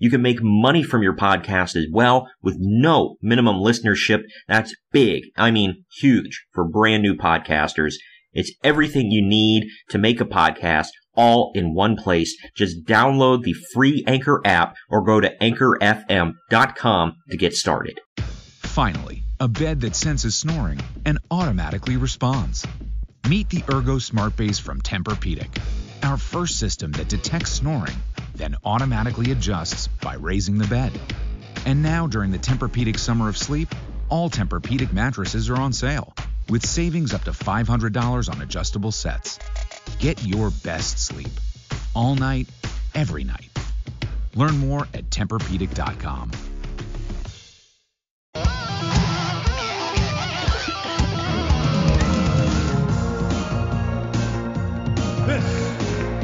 You can make money from your podcast as well with no minimum listenership. That's big. I mean, huge for brand new podcasters. It's everything you need to make a podcast all in one place. Just download the free Anchor app or go to anchorfm.com to get started. Finally, a bed that senses snoring and automatically responds. Meet the Ergo Smart Base from Tempur-Pedic, our first system that detects snoring, then automatically adjusts by raising the bed. And now during the Tempur-Pedic Summer of Sleep, all Tempur-Pedic mattresses are on sale, with savings up to $500 on adjustable sets. Get your best sleep, all night, every night. Learn more at TempurPedic.com.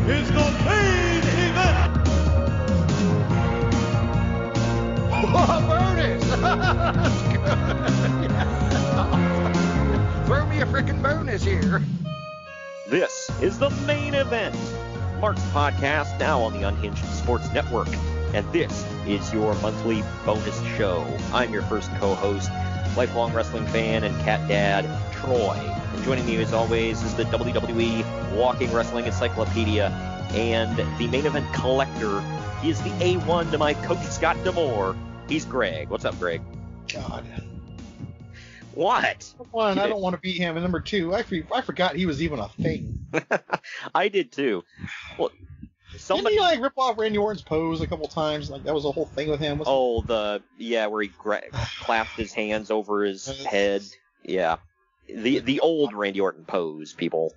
is the main event. Oh, bonus! That's good. Yeah. Throw me a freaking bonus here. This is the main event. Mark's podcast now on the Unhinged Sports Network. And this is your monthly bonus show. I'm your first co-host, lifelong wrestling fan and cat dad, Troy. Joining me as always is the WWE Walking Wrestling Encyclopedia and the main event collector. He is the A1 to my coach Scott D'Amore. He's Greg. What's up, Greg? God. What? One, I don't want to beat him. And number two, I, I forgot he was even a thing. I did too. Well, Didn't he like rip off Randy Orton's pose a couple times? Like that was a whole thing with him. wasn't it? Oh, the yeah, where he gra- clapped his hands over his head. Yeah, the the old Randy Orton pose, people.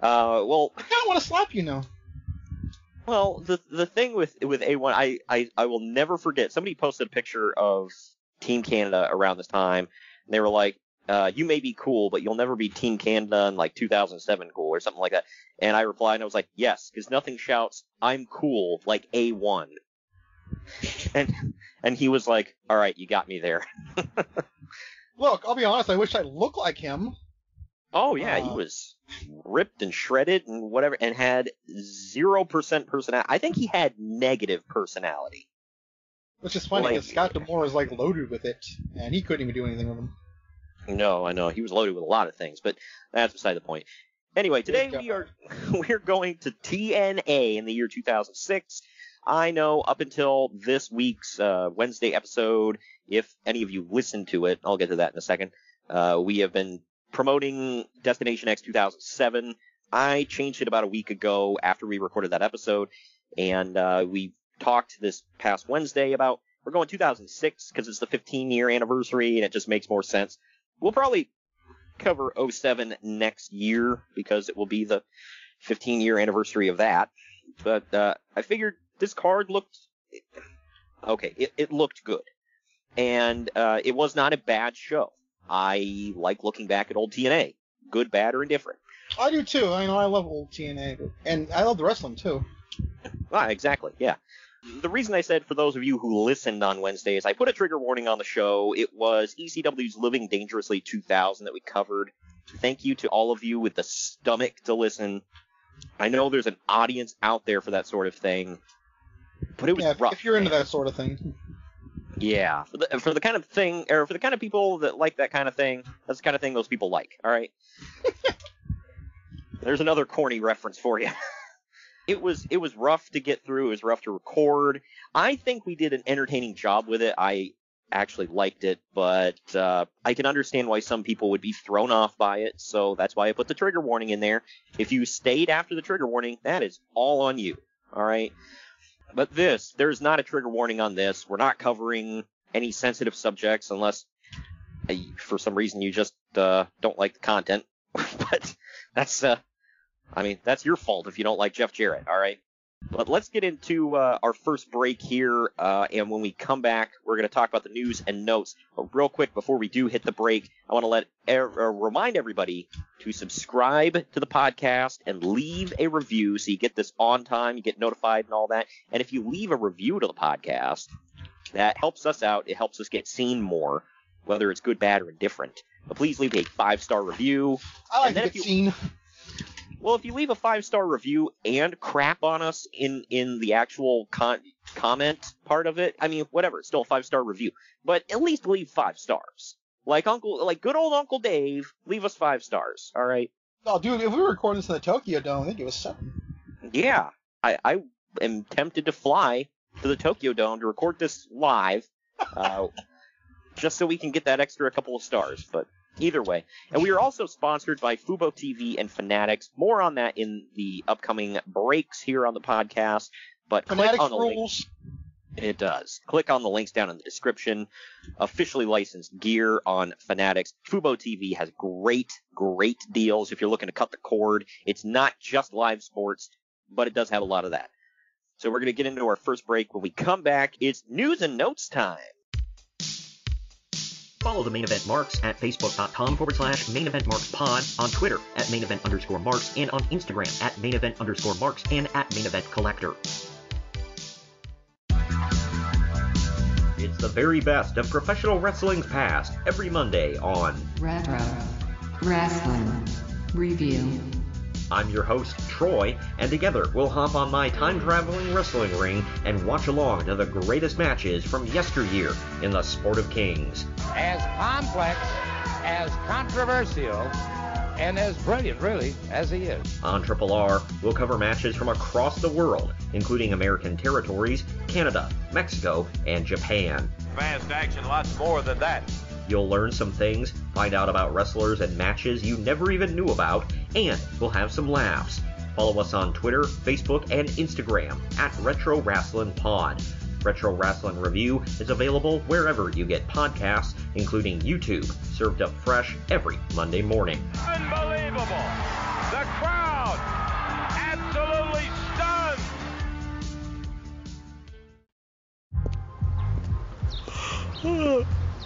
Uh, well, I kind of want to slap you now. well, the the thing with with A1, I I I will never forget. Somebody posted a picture of Team Canada around this time, and they were like, uh, "You may be cool, but you'll never be Team Canada in like 2007 cool or something like that." And I replied, and I was like, "Yes, because nothing shouts I'm cool like A1." And and he was like, "All right, you got me there." Look, I'll be honest. I wish I looked like him. Oh yeah, he Uh, was ripped and shredded and whatever, and had zero percent personality. I think he had negative personality. Which is funny Like- because Scott D'Amore is like loaded with it, and he couldn't even do anything with him. No, I know he was loaded with a lot of things, but that's beside the point. Anyway, today we are we're going to TNA in the year 2006. I know up until this week's uh, Wednesday episode, if any of you listened to it, I'll get to that in a second. Uh, we have been promoting Destination X 2007. I changed it about a week ago after we recorded that episode, and uh, we talked this past Wednesday about we're going 2006 because it's the 15 year anniversary and it just makes more sense. We'll probably cover 07 next year because it will be the 15 year anniversary of that. But uh, I figured this card looked okay. It, it looked good, and uh, it was not a bad show. I like looking back at old TNA, good, bad, or indifferent. I do too. I know I love old TNA, and I love the wrestling too. Ah, exactly. Yeah. The reason I said for those of you who listened on Wednesday is I put a trigger warning on the show. It was ECW's Living Dangerously 2000 that we covered. Thank you to all of you with the stomach to listen. I know there's an audience out there for that sort of thing, but it was Yeah, if, rough. if you're into man. that sort of thing. Yeah, for the for the kind of thing, or for the kind of people that like that kind of thing, that's the kind of thing those people like. All right. There's another corny reference for you. it was it was rough to get through. It was rough to record. I think we did an entertaining job with it. I actually liked it, but uh, I can understand why some people would be thrown off by it. So that's why I put the trigger warning in there. If you stayed after the trigger warning, that is all on you. All right. But this, there's not a trigger warning on this. We're not covering any sensitive subjects unless for some reason you just uh, don't like the content. but that's, uh, I mean, that's your fault if you don't like Jeff Jarrett. All right. But let's get into uh, our first break here, uh, and when we come back, we're going to talk about the news and notes. But real quick, before we do hit the break, I want to let er- uh, remind everybody to subscribe to the podcast and leave a review so you get this on time, you get notified and all that. And if you leave a review to the podcast, that helps us out. It helps us get seen more, whether it's good, bad, or indifferent. But please leave a five star review. I like And then if you- seen. Well, if you leave a five star review and crap on us in in the actual con- comment part of it, I mean, whatever, it's still a five star review. But at least leave five stars. Like Uncle, like good old Uncle Dave, leave us five stars. All right. Oh, dude, if we were recording this in the Tokyo Dome, they'd give us seven. Yeah, I I am tempted to fly to the Tokyo Dome to record this live, uh, just so we can get that extra couple of stars. But either way, and we are also sponsored by Fubo TV and Fanatics. More on that in the upcoming breaks here on the podcast. But click on the link. It does. Click on the links down in the description. Officially licensed gear on Fanatics. Fubo TV has great, great deals if you're looking to cut the cord. It's not just live sports, but it does have a lot of that. So we're going to get into our first break. When we come back, it's news and notes time. Follow the main event marks at facebook.com forward slash main event marks pod, on Twitter at main event underscore marks, and on Instagram at main event underscore marks and at main event collector. It's the very best of professional wrestling's past every Monday on Retro Wrestling Review. I'm your host, Troy, and together we'll hop on my time traveling wrestling ring and watch along to the greatest matches from yesteryear in the sport of kings. as complex, as controversial, and as brilliant, really, as he is. On Triple R, we'll cover matches from across the world, including American territories, Canada, Mexico, and Japan. Fast action, lots more than that. You'll learn some things, find out about wrestlers and matches you never even knew about, and we'll have some laughs. Follow us on Twitter, Facebook, and Instagram at Retro Wrestling Pod. Retro Wrestling Review is available wherever you get podcasts, including YouTube, served up fresh every Monday morning. Unbelievable. The crowd absolutely stunned.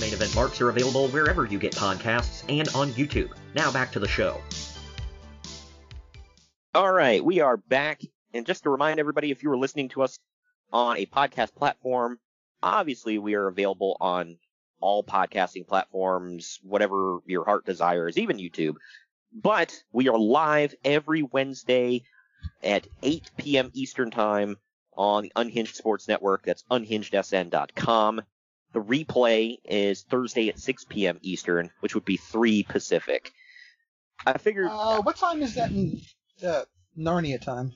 Main event marks are available wherever you get podcasts and on YouTube. Now back to the show. All right, we are back. And just to remind everybody, if you were listening to us on a podcast platform, obviously we are available on all podcasting platforms, whatever your heart desires, even YouTube. But we are live every Wednesday at 8 p.m. Eastern Time on the Unhinged Sports Network. That's unhingedsn.com. The replay is Thursday at 6 p.m. Eastern, which would be 3 Pacific. I figured Uh, what time is that in uh, Narnia time?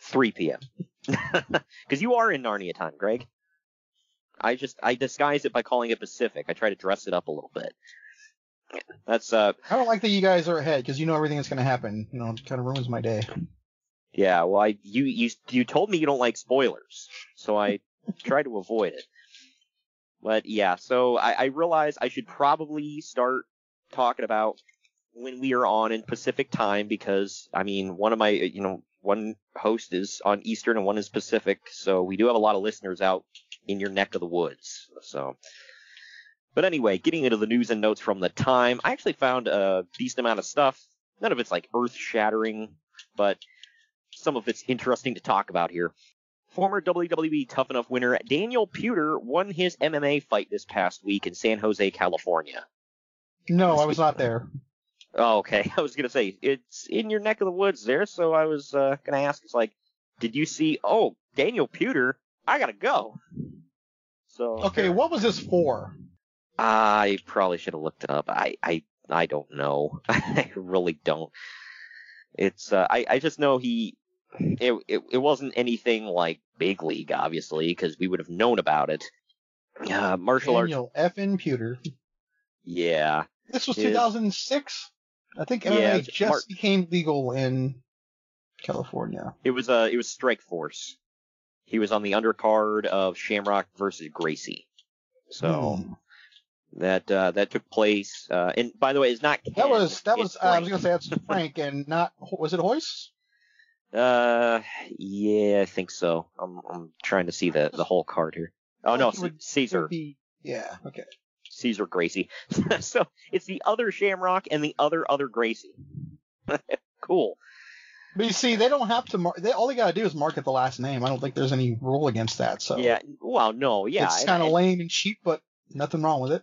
3 p.m. Because you are in Narnia time, Greg. I just I disguise it by calling it Pacific. I try to dress it up a little bit. That's uh I don't like that you guys are ahead because you know everything that's going to happen. You know, it kind of ruins my day. yeah. Well, I you you you told me you don't like spoilers, so I try to avoid it. But yeah, so I, I realize I should probably start talking about when we are on in Pacific time because I mean one of my you know one host is on Eastern and one is Pacific, so we do have a lot of listeners out in your neck of the woods. So, but anyway, getting into the news and notes from the time, I actually found a decent amount of stuff. None of it's like earth shattering, but some of it's interesting to talk about here. Former WWE Tough Enough winner Daniel Puder won his MMA fight this past week in San Jose, California. No, I was not there. Oh, okay. I was gonna say it's in your neck of the woods there, so I was uh, gonna ask. It's like, did you see? Oh, Daniel Puder, I gotta go. So Okay, what was this for? I probably should have looked it up. I I I don't know. I really don't. It's uh, I I just know he. It, it it wasn't anything like big league, obviously, because we would have known about it. Uh, martial arts. Daniel F. Puder. Yeah. This was Is- 2006. I think MMA Yeah, just Mark- became legal in California. It was uh it was Strike Force. He was on the undercard of Shamrock versus Gracie. So Hmm. that uh that took place. Uh and by the way, it's not That was that was uh, I was gonna say that's Frank and not was it Hoist? Uh yeah, I think so. I'm I'm trying to see the the whole card here. Oh no, would- Caesar. be- yeah. Okay. Cesar Gracie. so it's the other Shamrock and the other other Gracie. cool. But you see, they don't have to. Mar- they all they gotta do is market the last name. I don't think there's any rule against that. So Yeah. Well, no, yeah. it's kind of lame and cheap, but nothing wrong with it.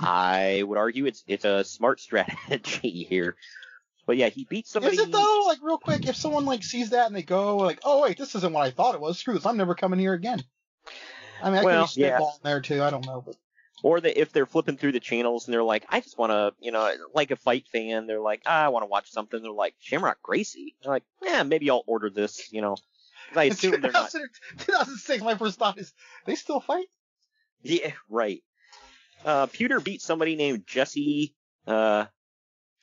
I would argue it's it's a smart strategy here. But yeah, he beat somebody. Is it though? Like real quick, if someone like sees that and they go like, "Oh wait, this isn't what I thought it was. Screw this. I'm never coming here again." I mean, I Well, could be yeah. spitballing there too. I don't know, but Or that if they're flipping through the channels and they're like, I just want to, you know, like a fight fan, they're like, ah, I want to watch something. They're like, Shamrock Gracie. They're like, yeah, maybe I'll order this, you know. I assume they're not. 2006. My first thought is, they still fight? Yeah, right. Uh, Puder beat somebody named Jesse uh,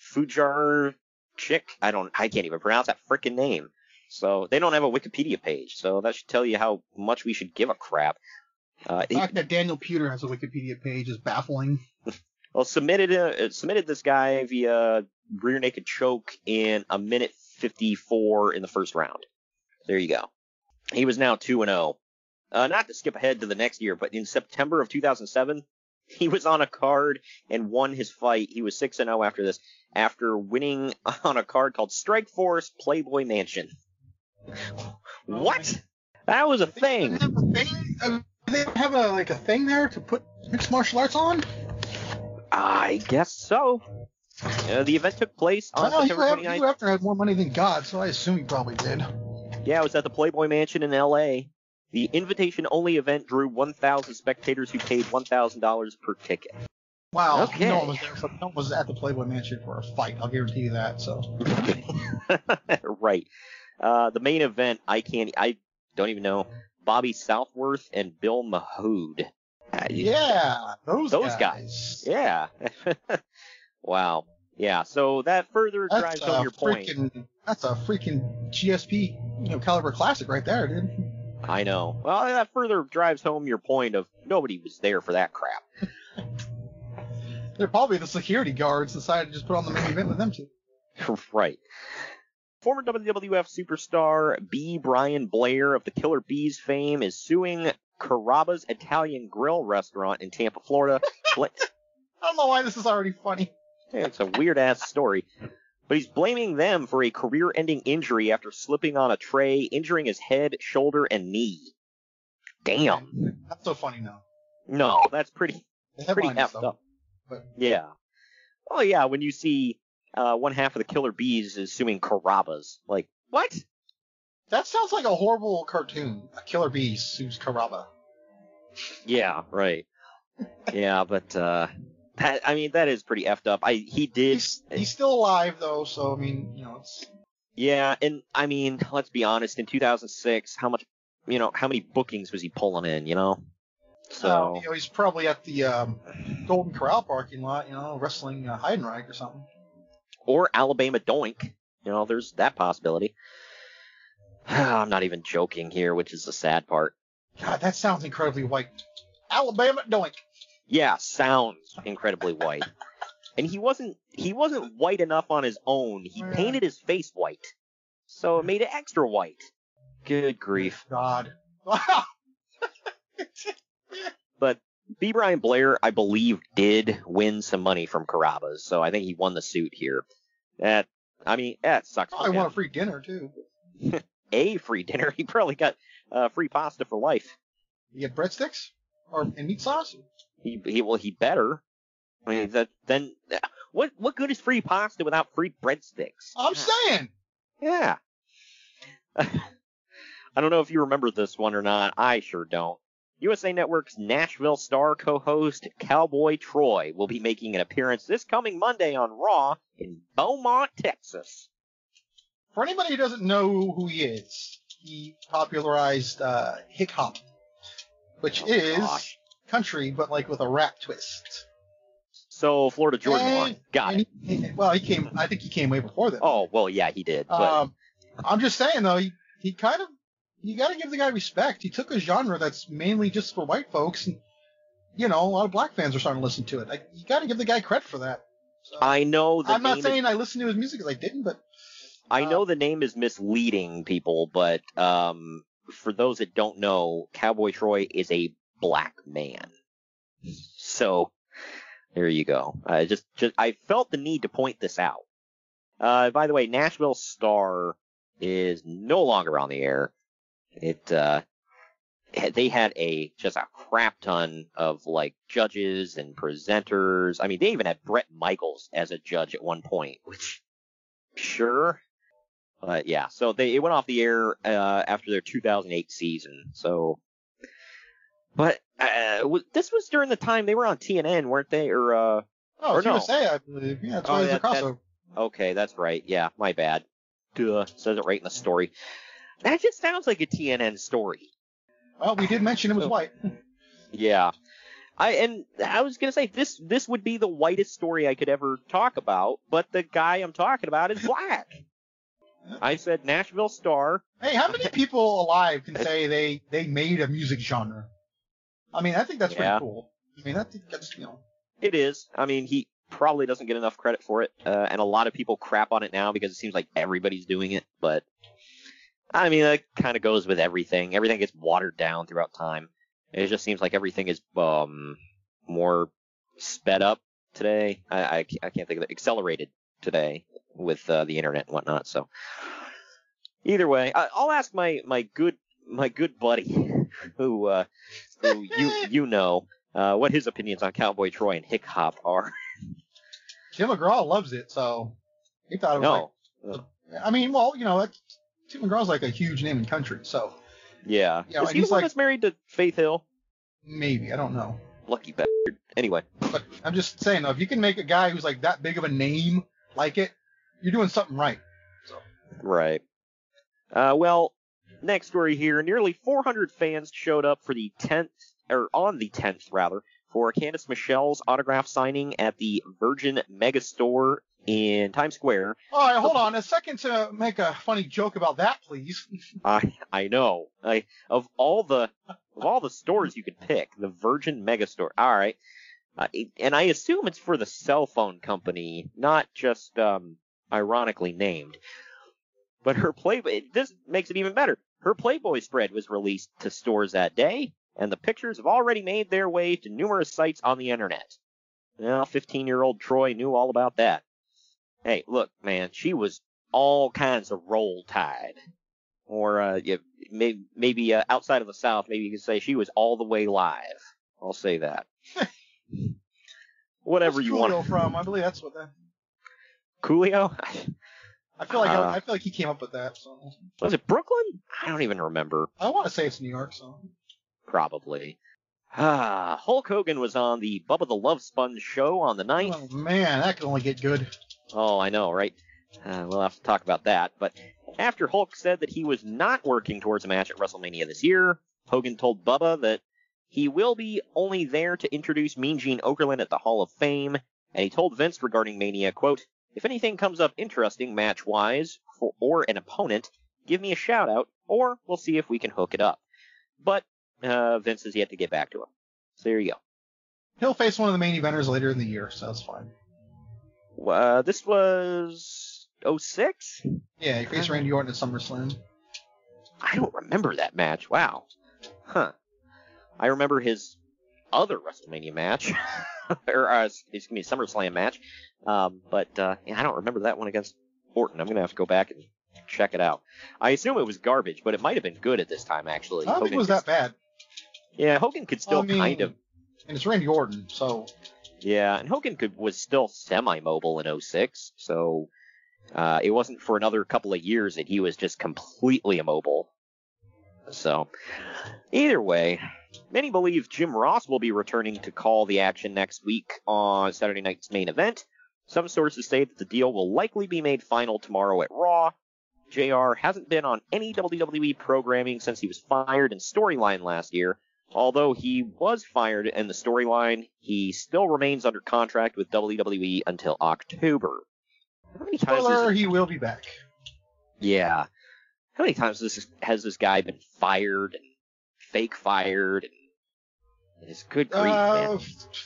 Fujar Chick. I don't, I can't even pronounce that freaking name. So they don't have a Wikipedia page. So that should tell you how much we should give a crap. Uh, The fact that Daniel Puder has a Wikipedia page is baffling. Well, submitted uh, submitted this guy via rear naked choke in a minute 54 in the first round. There you go. He was now 2 and 0. Uh, not to skip ahead to the next year, but in September of 2007, he was on a card and won his fight. He was 6 and 0 after this, after winning on a card called Strike Force Playboy Mansion. What? That was a thing. Uh, Do they have a like a thing there to put mixed martial arts on? I guess so. Uh, the event took place on Well, September Hugh, 29th. Hugh Hefner had more money than God, so I assume he probably did. Yeah, it was at the Playboy Mansion in L.A. The invitation only event drew 1,000 spectators who paid $1,000 per ticket. Wow. Okay. No one was there. For, no one was at the Playboy Mansion for a fight. I'll guarantee you that. So. right. Uh, the main event, I can't, I don't even know. Bobby Southworth and Bill Mahood. Uh, Yeah, those those guys. guys. Yeah. wow. Yeah. So that further That's drives a home your point. freaking. That's a freaking GSP, you know, caliber classic right there, dude. I know. Well, that further drives home your point of nobody was there for that crap. They're probably the security guards decided to just put on the main event with them two. right. Former WWF superstar B. Brian Blair of the Killer Bees fame is suing Carrabba's Italian Grill restaurant in Tampa, Florida. I don't know why this is already funny. it's a weird ass story. But he's blaming them for a career ending injury after slipping on a tray, injuring his head, shoulder, and knee. Damn. That's so funny now. No, that's pretty pretty effed though. up. But Yeah. Oh yeah, when you see uh, one half of the Killer Bees is suing Carrabba's, like what? that sounds like a horrible cartoon. A killer bee sues Carrabba. Yeah, right. yeah, but uh, that I mean that is pretty effed up. I he did. He's, he's still alive though, so I mean, you know, it's Yeah, and I mean let's be honest. In 2006, how much you know how many bookings was he pulling in? You know. So uh, you know, he's probably at the um, Golden Corral parking lot, you know, wrestling uh, Heidenreich or something. or Alabama Doink. You know, there's that possibility. I'm not even joking here, which is the sad part. God, that sounds incredibly white. Alabama doink. Yeah, sounds incredibly white. And he wasn't he wasn't white enough on his own. He painted his face white. So it made it extra white. Good grief. God. But B. Brian Blair, I believe, did win some money from Carrabba's, so I think he won the suit here. That I mean, that sucks. Probably want a free dinner too. a free dinner. He probably got uh, free pasta for life. You get breadsticks or and meat sauce. He he well he better. I mean that then what what good is free pasta without free breadsticks? I'm saying. Yeah. I don't know if you remember this one or not. I sure don't. USA Network's Nashville star co-host Cowboy Troy will be making an appearance this coming Monday on Raw in Beaumont, Texas. For anybody who doesn't know who he is, he popularized uh, hip hop, which Oh, is gosh. Country but like with a rap twist. So Florida Jordan And- won. Got it. he- well, he came. I think he came way before that. Oh well, yeah, he did. But Um, I'm just saying though, he, he kind of you got to give the guy respect. He took a genre that's mainly just for white folks, and you know a lot of black fans are starting to listen to it. Like, you got to give the guy credit for that. I know the I'm not saying is, I listened to his music because I didn't, but I uh, know the name is misleading people, but um, for those that don't know, Cowboy Troy is a black man. So there you go. I just, just I felt the need to point this out. Uh, by the way, Nashville Star is no longer on the air. It uh, they had a just a crap ton of like judges and presenters. I mean, they even had Bret Michaels as a judge at one point, which sure. But yeah, so they it went off the air uh, after their 2008 season. So, but uh, this was during the time they were on TNN, weren't they? Or uh, oh, or no? USA, I believe. Yeah, that's Oh, why there's a that- that- crossover. Okay, that's right. Yeah, my bad. Duh, says it right in the story. That just sounds like a TNN story. Well, we did mention it was white. Yeah. I and I was gonna say this this would be the whitest story I could ever talk about, but the guy I'm talking about is black. I said Nashville Star. Hey, how many people alive can say they they made a music genre? I mean, I think that's Yeah. pretty cool. I mean, I think that's you know. It is. I mean, he probably doesn't get enough credit for it, uh, and a lot of people crap on it now because it seems like everybody's doing it. But I mean, that kind of goes with everything. Everything gets watered down throughout time. It just seems like everything is um more sped up today. I I, I can't think of it. Accelerated today with uh, the internet and whatnot. So either way, I, I'll ask my my good my good buddy who uh, who you you know uh, what his opinions on Cowboy Troy and Hick Hop are. Tim McGraw loves it, so he thought it was No. like. I mean, well, you know, Tim McGraw's like a huge name in country, so Yeah. Yeah, Is he the he's one like- that's married to Faith Hill? maybe I don't know. Lucky bastard. Anyway. But I'm just saying though, if you can make a guy who's like that big of a name like it, you're doing something right. Right. Uh, well, next story here. Nearly 400 fans showed up for the 10th, or on the 10th rather, for Candice Michelle's autograph signing at the Virgin Megastore in Times Square. All right, hold on a second to make a funny joke about that, please. I I know. I of all the of all the stores you could pick, the Virgin Megastore. All right. Uh, and I assume it's for the cell phone company, not just um ironically named. But her Playboy this makes it even better. Her Playboy spread was released to stores that day, and the pictures have already made their way to numerous sites on the internet. Well, 15-year-old Troy knew all about that. Hey, look, man, she was all kinds of roll tide or uh, yeah, maybe, maybe uh, outside of the South, maybe you could say she was all the way live. I'll say that. Whatever Where's you Coolio want. from? I believe that's what that. Coolio? I feel like Uh, I feel like he came up with that. song. Was it Brooklyn? I don't even remember. I want to say it's New York. song. Probably. Ah, Hulk Hogan was on the Bubba the Love Sponge show on the 9th. oh, man, that could only get good. Oh, I know, right? Uh, we'll have to talk about that. But after Hulk said that he was not working towards a match at WrestleMania this year, Hogan told Bubba that he will be only there to introduce Mean Gene Okerlund at the Hall of Fame, and he told Vince regarding Mania, quote, if anything comes up interesting match-wise for, or an opponent, give me a shout out, or we'll see if we can hook it up. But uh, Vince has yet to get back to him. So there you go. He'll face one of the main eventers later in the year, so that's fine. Uh, this was 06? Yeah, he faced Randy Orton at SummerSlam. I don't remember that match. Wow. Huh. I remember his other WrestleMania match, or uh, excuse me, SummerSlam match. Um, but uh, yeah, I don't remember that one against Orton. I'm gonna have to go back and check it out. I assume it was garbage, but it might have been good at this time actually. I don't think it was that bad. Yeah, Hogan could still I mean, kind of. And it's Randy Orton, so Yeah, and Hogan could was still semi-mobile in 06, so uh, it wasn't for another couple of years that he was just completely immobile. So, either way, many believe Jim Ross will be returning to call the action next week on Saturday night's main event. Some sources say that the deal will likely be made final tomorrow at Raw. JR hasn't been on any WWE programming since he was fired in storyline last year. Although he was fired in the storyline, he still remains under contract with WWE until October. How many times has- spoiler, he will be back. yeah. How many times this has this guy been fired and fake fired and it's good grief, man. Uh,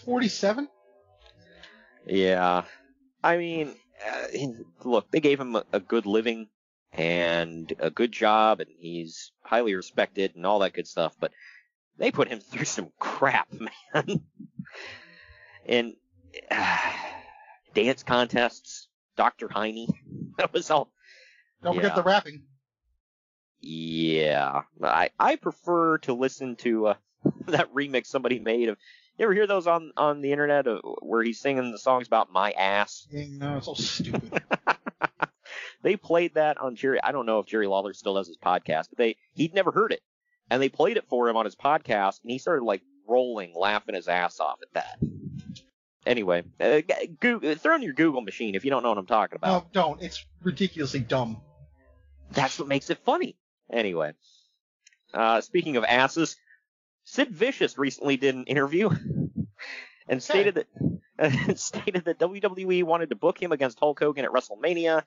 47? Yeah. I mean, uh, look, they gave him a, a good living and a good job, and he's highly respected and all that good stuff, but they put him through some crap, man. and uh, dance contests, Dr. Heine, that was all. Don't yeah. forget the rapping. Yeah, I I prefer to listen to uh, that remix somebody made of. You ever hear those on on the internet uh, where he's singing the songs about my ass? No, it's all stupid. They played that on Jerry. I don't know if Jerry Lawler still does his podcast, but they he'd never heard it, and they played it for him on his podcast, and he started like rolling, laughing his ass off at that. Anyway, uh, Google, throw in your Google machine if you don't know what I'm talking about. no, don't. It's ridiculously dumb. That's what makes it funny. Anyway, uh, speaking of asses, Sid Vicious recently did an interview and stated that stated that WWE wanted to book him against Hulk Hogan at WrestleMania.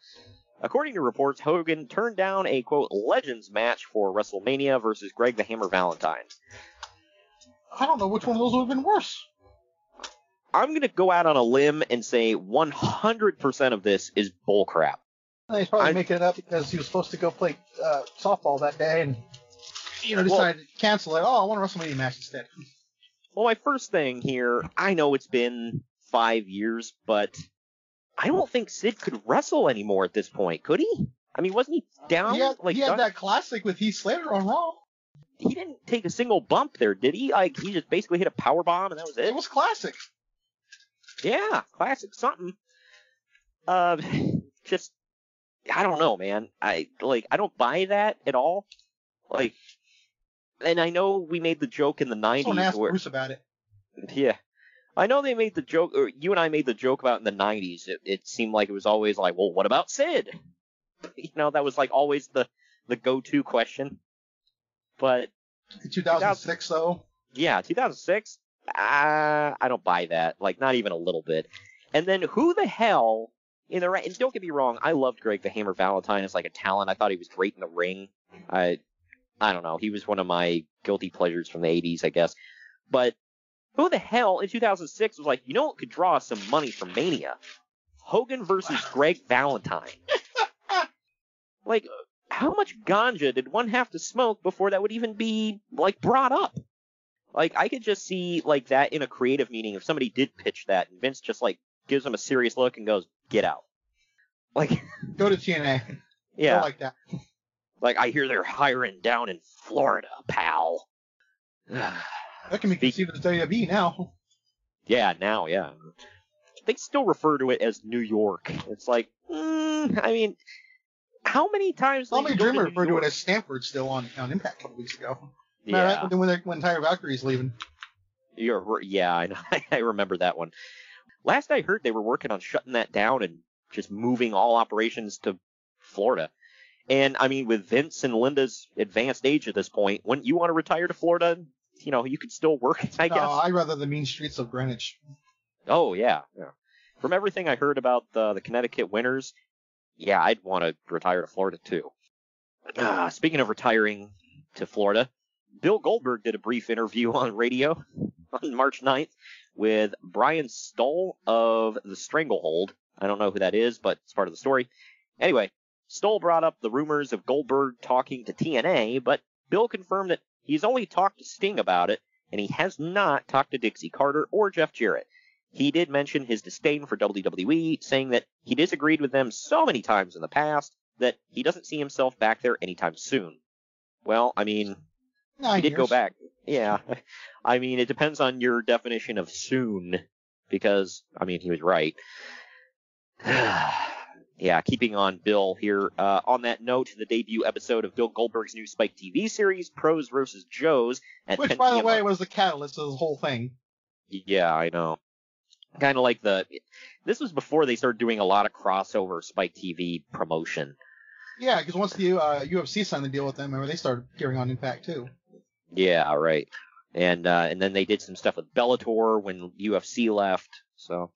According to reports, Hogan turned down a quote Legends match for WrestleMania versus Greg the Hammer Valentine. I don't know which one of those would have been worse. I'm gonna go out on a limb and say 100% of this is bullcrap. He's probably I- making it up because he was supposed to go play uh, softball that day and, you know, Well- decided to cancel it. Oh, I want a WrestleMania match instead. Well, my first thing here, I know it's been five years, but I don't think Sid could wrestle anymore at this point, could he? I mean, wasn't he down? had, like he had done- that classic with Heath Slater on Raw. he didn't take a single bump there, did he? Like he just basically hit a power bomb and that was it. It was classic. Yeah, classic something. Uh, just I don't know, man. I like I don't buy that at all. Like, and I know we made the joke in the Someone '90s asked where Bruce about it. Yeah. I know they made the joke, or you and I made the joke about in the 90s. It, it seemed like it was always like, well, what about Sid? You know, that was like always the, the go-to question. But, In 2006, though. yeah, 2006, uh, I don't buy that. Like, not even a little bit. And then who the hell in the right, and don't get me wrong, I loved Greg the Hammer Valentine as like a talent. I thought he was great in the ring. I, I don't know. He was one of my guilty pleasures from the 80s, I guess. But who the hell in 2006 was like, you know what could draw us some money from Mania? Hogan versus Greg Valentine. like, how much ganja did one have to smoke before that would even be, like, brought up? Like, I could just see, like, that in a creative meeting if somebody did pitch that and Vince just, like, gives him a serious look and goes, get out. Like, Go to TNA. yeah. Like that. Like, I hear they're hiring down in Florida, pal. That can be conceived as WWE now. Yeah, now, yeah. They still refer to it as New York. It's like, mm, I mean, how many times? Tommy did you go Dreamer referred to it as Stamford still on, on Impact a couple weeks ago. Yeah, When, when, when Taya Valkyrie's leaving. you're, yeah, I know. I remember that one. Last I heard, they were working on shutting that down and just moving all operations to Florida. And I mean, with Vince and Linda's advanced age at this point, wouldn't you want to retire to Florida? You know, you could still work, I guess. No, I'd rather the mean streets of Greenwich. Oh yeah, yeah. From everything I heard about the the Connecticut winters, yeah, I'd want to retire to Florida too. Ah, speaking of retiring to Florida, Bill Goldberg did a brief interview on radio on March 9th with Brian Stoll of the Stranglehold. I don't know who that is, but it's part of the story. Anyway, Stoll brought up the rumors of Goldberg talking to TNA, but Bill confirmed that he's only talked to Sting about it, and he has not talked to Dixie Carter or Jeff Jarrett. He did mention his disdain for WWE, saying that he disagreed with them so many times in the past, that he doesn't see himself back there anytime soon. Well, I mean, Nine he did years. go back. Yeah. I mean, it depends on your definition of soon, because, I mean, he was right. yeah, keeping on Bill here. Uh, on that note, the debut episode of Bill Goldberg's new Spike TV series, Pros vs. Joes, at Which, by the way, was the catalyst of the whole thing. Yeah, I know. Kind of like the. This was before they started doing a lot of crossover Spike TV promotion. Yeah, because once the uh, UFC signed the deal with them, remember they started appearing on Impact too. Yeah, right. And uh, and then they did some stuff with Bellator when UFC left. So,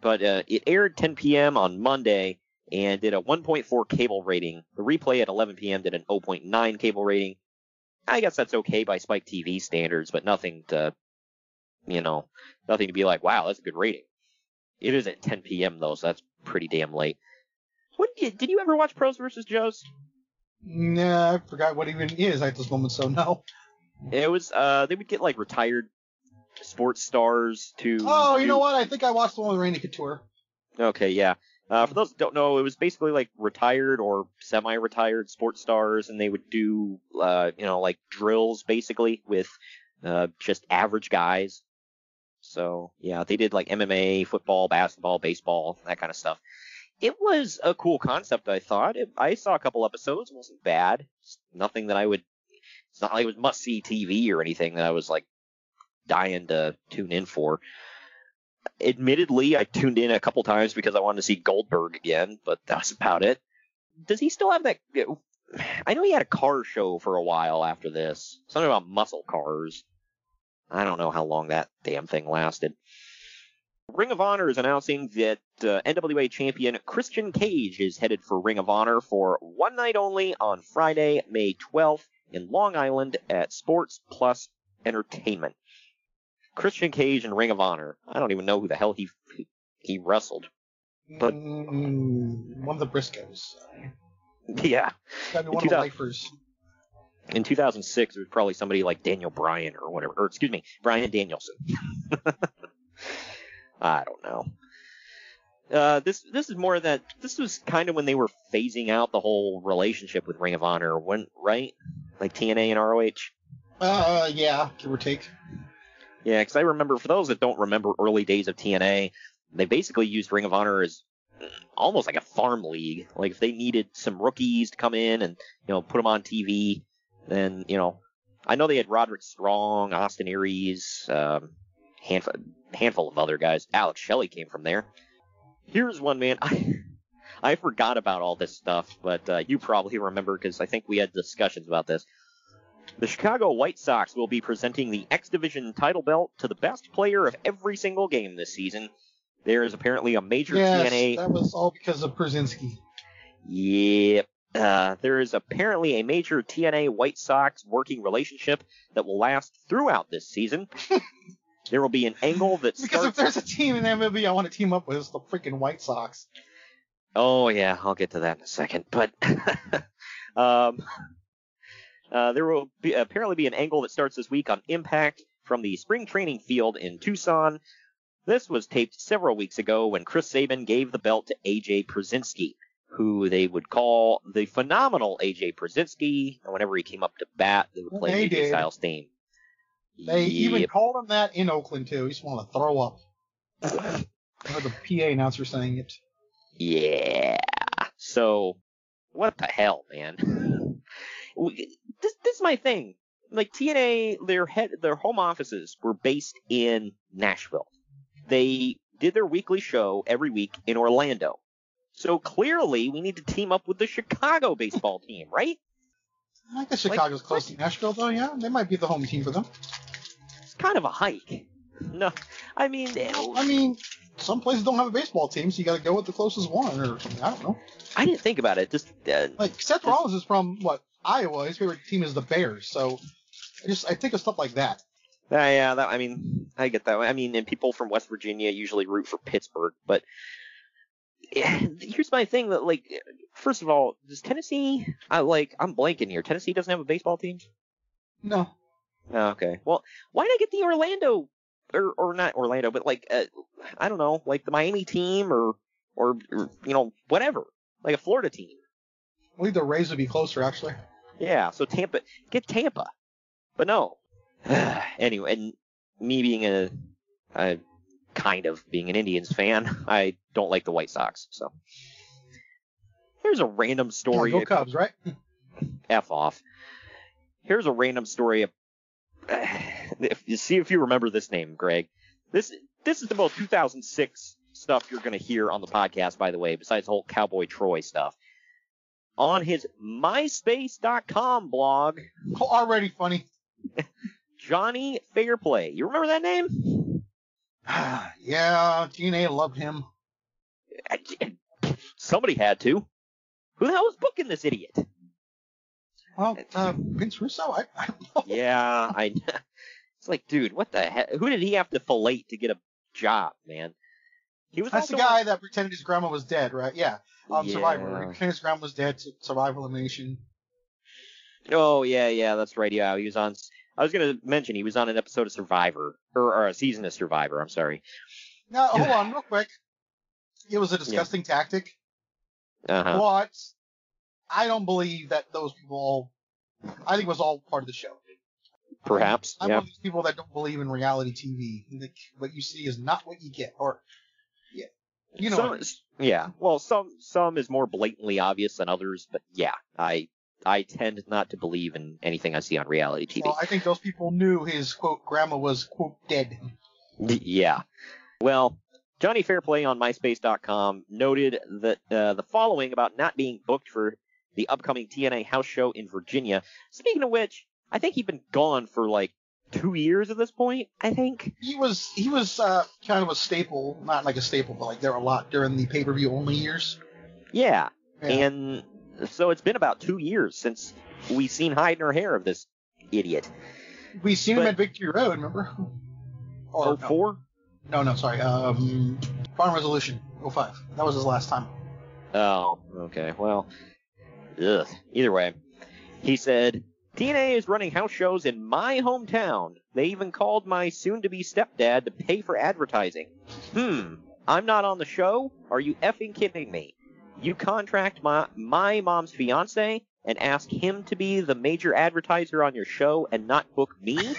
but uh, it aired 10 p.m. on Monday and did a 1.4 cable rating. The replay at 11 p.m. did an 0.9 cable rating. I guess that's okay by Spike TV standards, but nothing to, you know, nothing to be like, wow, that's a good rating. It is at 10 p.m. though, so that's pretty damn late. What did, did you ever watch Pros versus Joes? Nah, I forgot what even is at this moment, so no. It was uh they would get like retired sports stars to Oh, you do- know what? I think I watched the one with Randy Couture. Okay, yeah. Uh, for those that don't know, it was basically like retired or semi-retired sports stars, and they would do, uh, you know, like drills basically with uh, just average guys. So yeah, they did like MMA, football, basketball, baseball, that kind of stuff. It was a cool concept, I thought. It, I saw a couple episodes, it wasn't bad. It's nothing that I would. It's not like it was must-see TV or anything that I was like dying to tune in for admittedly, I tuned in a couple times because I wanted to see Goldberg again, but that's about it. Does he still have that? I know he had a car show for a while after this. Something about muscle cars. I don't know how long that damn thing lasted. Ring of Honor is announcing that uh, NWA champion Christian Cage is headed for Ring of Honor for one night only on Friday, May 12th in Long Island at Sports Plus Entertainment. Christian Cage and Ring of Honor. I don't even know who the hell he he wrestled. But Mm, one of the Briscoes. yeah, In one of the 2000 lifers. in 2006 it was probably somebody like Daniel Bryan or whatever, or excuse me, Bryan Danielson. I don't know. Uh, this this is more that this was kind of when they were phasing out the whole relationship with Ring of Honor, when right? Like TNA and ROH. Uh, yeah, give or take. Yeah, because I remember, for those that don't remember early days of TNA, they basically used Ring of Honor as almost like a farm league. Like if they needed some rookies to come in and you know put them on TV, then you know, I know they had Roderick Strong, Austin Aries, um, handful handful of other guys. Alex Shelley came from there. Here's one man. I I forgot about all this stuff, but uh, you probably remember because I think we had discussions about this. The Chicago White Sox will be presenting the X Division title belt to the best player of every single game this season. There is apparently a major Yes, TNA. that was all because of Pierzynski. Yep. Uh, there is apparently a major TNA White Sox working relationship that will last throughout this season. there will be an angle that Because if there's a team in MLB I want to team up with, it's the freaking White Sox. Oh yeah, I'll get to that in a second. But um, uh, there will be, apparently be an angle that starts this week on Impact from the spring training field in Tucson. This was taped several weeks ago when Chris Sabin gave the belt to AJ Pierzynski, who they would call the phenomenal AJ Pierzynski. And whenever he came up to bat, they would play AJ. Styles theme. They even called him that in Oakland too. He just want to throw up. I heard the PA announcer saying it. Yeah. So, what the hell, man? This this is my thing. Like TNA, their head, their home offices were based in Nashville. They did their weekly show every week in Orlando. So clearly, we need to team up with the Chicago baseball team, right? I guess Chicago's close to Nashville though. Yeah, they might be the home team for them. Kind of a hike. No, I mean, I mean, some places don't have a baseball team, so you got to go with the closest one or something. I don't know. I didn't think about it. Just uh, Like Seth Rollins is from what Iowa. His favorite team is the Bears. So I just I think of stuff like that. Uh, yeah, that, I mean, I get that. I mean, and people from West Virginia usually root for Pittsburgh, but yeah, here's my thing that like, first of all, does Tennessee? I like, I'm blanking here. Tennessee doesn't have a baseball team. No. Oh, okay. Well, why not get the Orlando or or not Orlando, but like, uh, I don't know, like the Miami team or, or or you know whatever, like a Florida team. I believe the Rays would be closer, actually. Yeah, so Tampa, get Tampa. But no. anyway, and me being a, a kind of being an Indians fan, I don't like the White Sox. So here's a random story. Yeah, go Cubs, right? F off. Here's a random story. If you see if you remember this name, Greg. This this is the most 2006 stuff you're going to hear on the podcast, by the way, besides the whole Cowboy Troy stuff. On his MySpace.com blog. Already funny. Johnny Fairplay. You remember that name? yeah, TNA loved him. Somebody had to. Who the hell was booking this idiot? Well, uh, Vince Russo. I, I don't know. Yeah, I. It's like, dude, what the heck? Who did he have to fillet to get a job, man? He was That's the guy that pretended his grandma was dead, right? Yeah. Um, Yeah. Survivor. Pretended his grandma was dead. to Survive elimination. Oh yeah, yeah, that's right. Yeah, he was on. I was gonna mention he was on an episode of Survivor or, or a season of Survivor. I'm sorry. Now, hold on, real quick. It was a disgusting tactic, Uh-huh. but I don't believe that those people. All, I think it was all part of the show. Perhaps. I'm yeah. one of these people that don't believe in reality TV. Like, what you see is not what you get, or yeah, you know. Some, I mean. yeah. Well, some some is more blatantly obvious than others, but yeah, I I tend not to believe in anything I see on reality TV. Well, I think those people knew his quote grandma was quote dead. Yeah. Well, Johnny Fairplay on MySpace.com noted that uh, the following about not being booked for the upcoming TNA house show in Virginia. Speaking of which, I think he'd been gone for like two years at this point. I think. He was he was uh, kind of a staple, not like a staple, but like there were a lot during the pay per view only years. Yeah. Yeah. And so it's been about two years since we've seen hide nor hair of this idiot. We seen him at Victory Road, remember? Or, Oh, four? No, no, sorry. Um, Final Resolution 05. That was his last time. Oh, okay. Well, ugh. Either way, he said, TNA is running house shows in my hometown. They even called my soon-to-be stepdad to pay for advertising. Hmm. I'm not on the show? Are you effing kidding me? You contract my my mom's fiance and ask him to be the major advertiser on your show and not book me?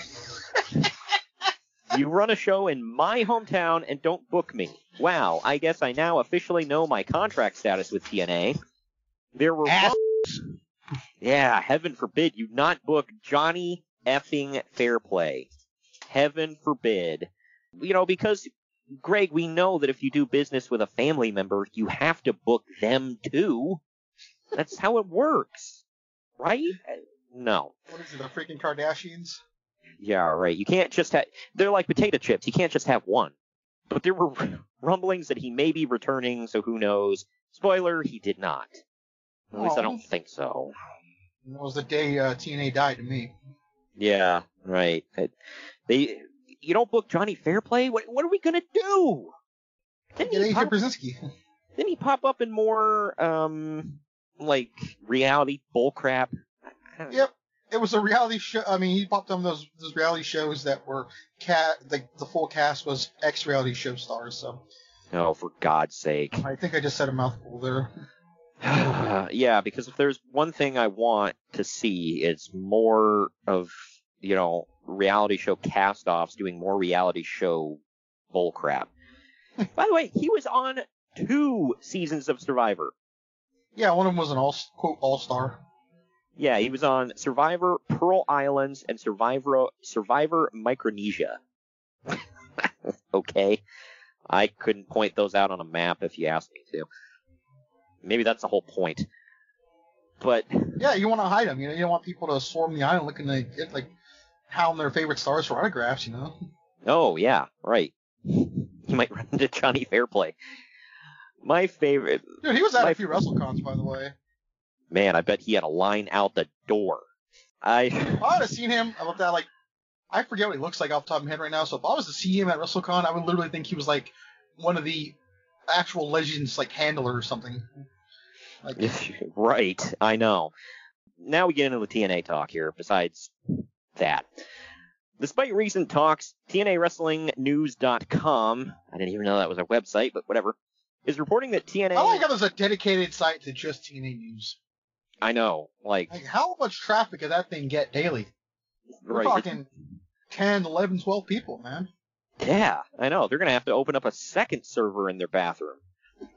you run a show in my hometown and don't book me. Wow, I guess I now officially know my contract status with TNA. There were Yeah, heaven forbid you not book Johnny effing Fairplay. Heaven forbid. You know, because Greg, we know that if you do business with a family member, you have to book them too. That's how it works. Right? No. What is it, the freaking Kardashians? Yeah, right. You can't just have. They're like potato chips. You can't just have one. But there were rumblings that he may be returning, so who knows? Spoiler: he did not. At least I Oh. don't think so. That was the day uh, TNA died to me. Yeah, right. It- they, you don't book Johnny Fairplay. What, what are we gonna do? Didn't Get he, pop, Pierzynski. didn't he pop up in more, um, like reality bullcrap? Yep. It was a reality show. I mean, he popped on those those reality shows that were cat. The, the full cast was ex reality show stars. So Oh, for God's sake. I think I just said a mouthful there. yeah, because if there's one thing I want to see, it's more of, you know, reality show cast offs doing more reality show bullcrap. By the way, he was on two seasons of Survivor. Yeah, one of them was an all quote all star. Yeah, he was on Survivor Pearl Islands and Survivor Survivor Micronesia. okay. I couldn't point those out on a map if you asked me to. Maybe that's the whole point. But Yeah, you want to hide them. You know, you don't want people to swarm the island looking to get like hound their favorite stars for autographs. You know. Oh yeah, right. You might run into Johnny Fairplay. My favorite Dude, he was at My- a few WrestleCons, by the way. man, I bet he had a line out the door. I If I would have seen him, I looked at like, I forget what he looks like off the top of my head right now. So if I was to see him at WrestleCon, I would literally think he was like one of the actual legends, like handler or something. Like, right, I know. Now we get into the TNA talk here, besides that. Despite recent talks, TNAWrestlingNews.com, I didn't even know that was a website, but whatever, is reporting that TNA I like how there's a dedicated site to just TNA news. I know. Like, Like, how much traffic does that thing get daily? We're right. talking 10, 11, 12 people, man. Yeah, I know. They're gonna have to open up a second server in their bathroom.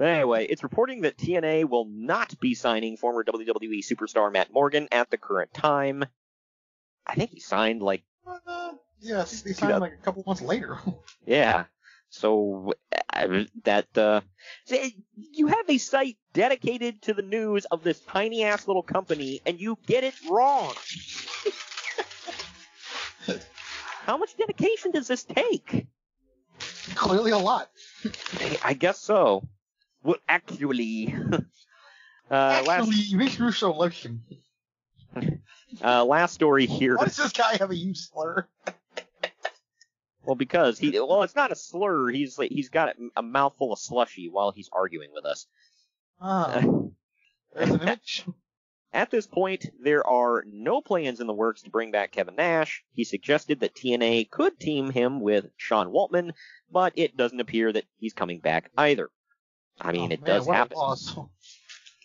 anyway, it's reporting that TNA will not be signing former WWE superstar Matt Morgan at the current time. I think he signed like Uh, yeah, they signed like a couple months later. yeah. So uh, that uh, you have a site dedicated to the news of this tiny ass little company, and you get it wrong. How much dedication does this take? Clearly a lot. I guess so. Well, actually, uh, last Actually, loves him. uh, last story here. Why does this guy have a huge slur? Well, because he well, it's not a slur. He's like he's got a mouthful of slushy while he's arguing with us. Ah, there's an image. At this point, there are no plans in the works to bring back Kevin Nash. He suggested that TNA could team him with Sean Waltman, but it doesn't appear that he's coming back either. I mean, it Oh, Man, does happen. loss.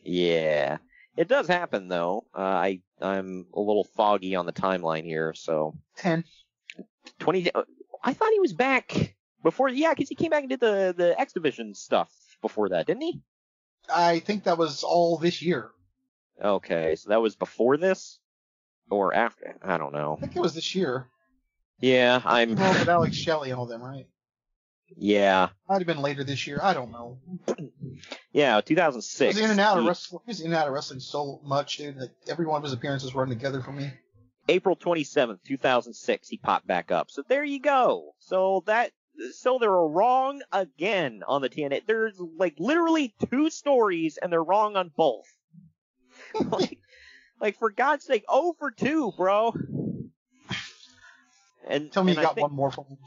Yeah, it does happen though. Uh, I I'm a little foggy on the timeline here, so Ten. twenty. uh, I thought he was back before. Yeah, because he came back and did the the X Division stuff before that, didn't he? I think that was all this year. Okay, so that was before this or after? I don't know. I think it was this year. Yeah, I'm. Well, with Alex Shelley and all them, right? Yeah, Might have been later this year. I don't know. yeah, He 2006. was in and out of wrestling. He was in and out of wrestling so much, dude. Like every one of his appearances run together for me. April 27th, 2006, he popped back up. So there you go. So that, so they're wrong again on the TNA. There's like literally two stories and they're wrong on both. like, like for God's sake, 0 for 2, bro. And Tell me and you I got think- one more from him.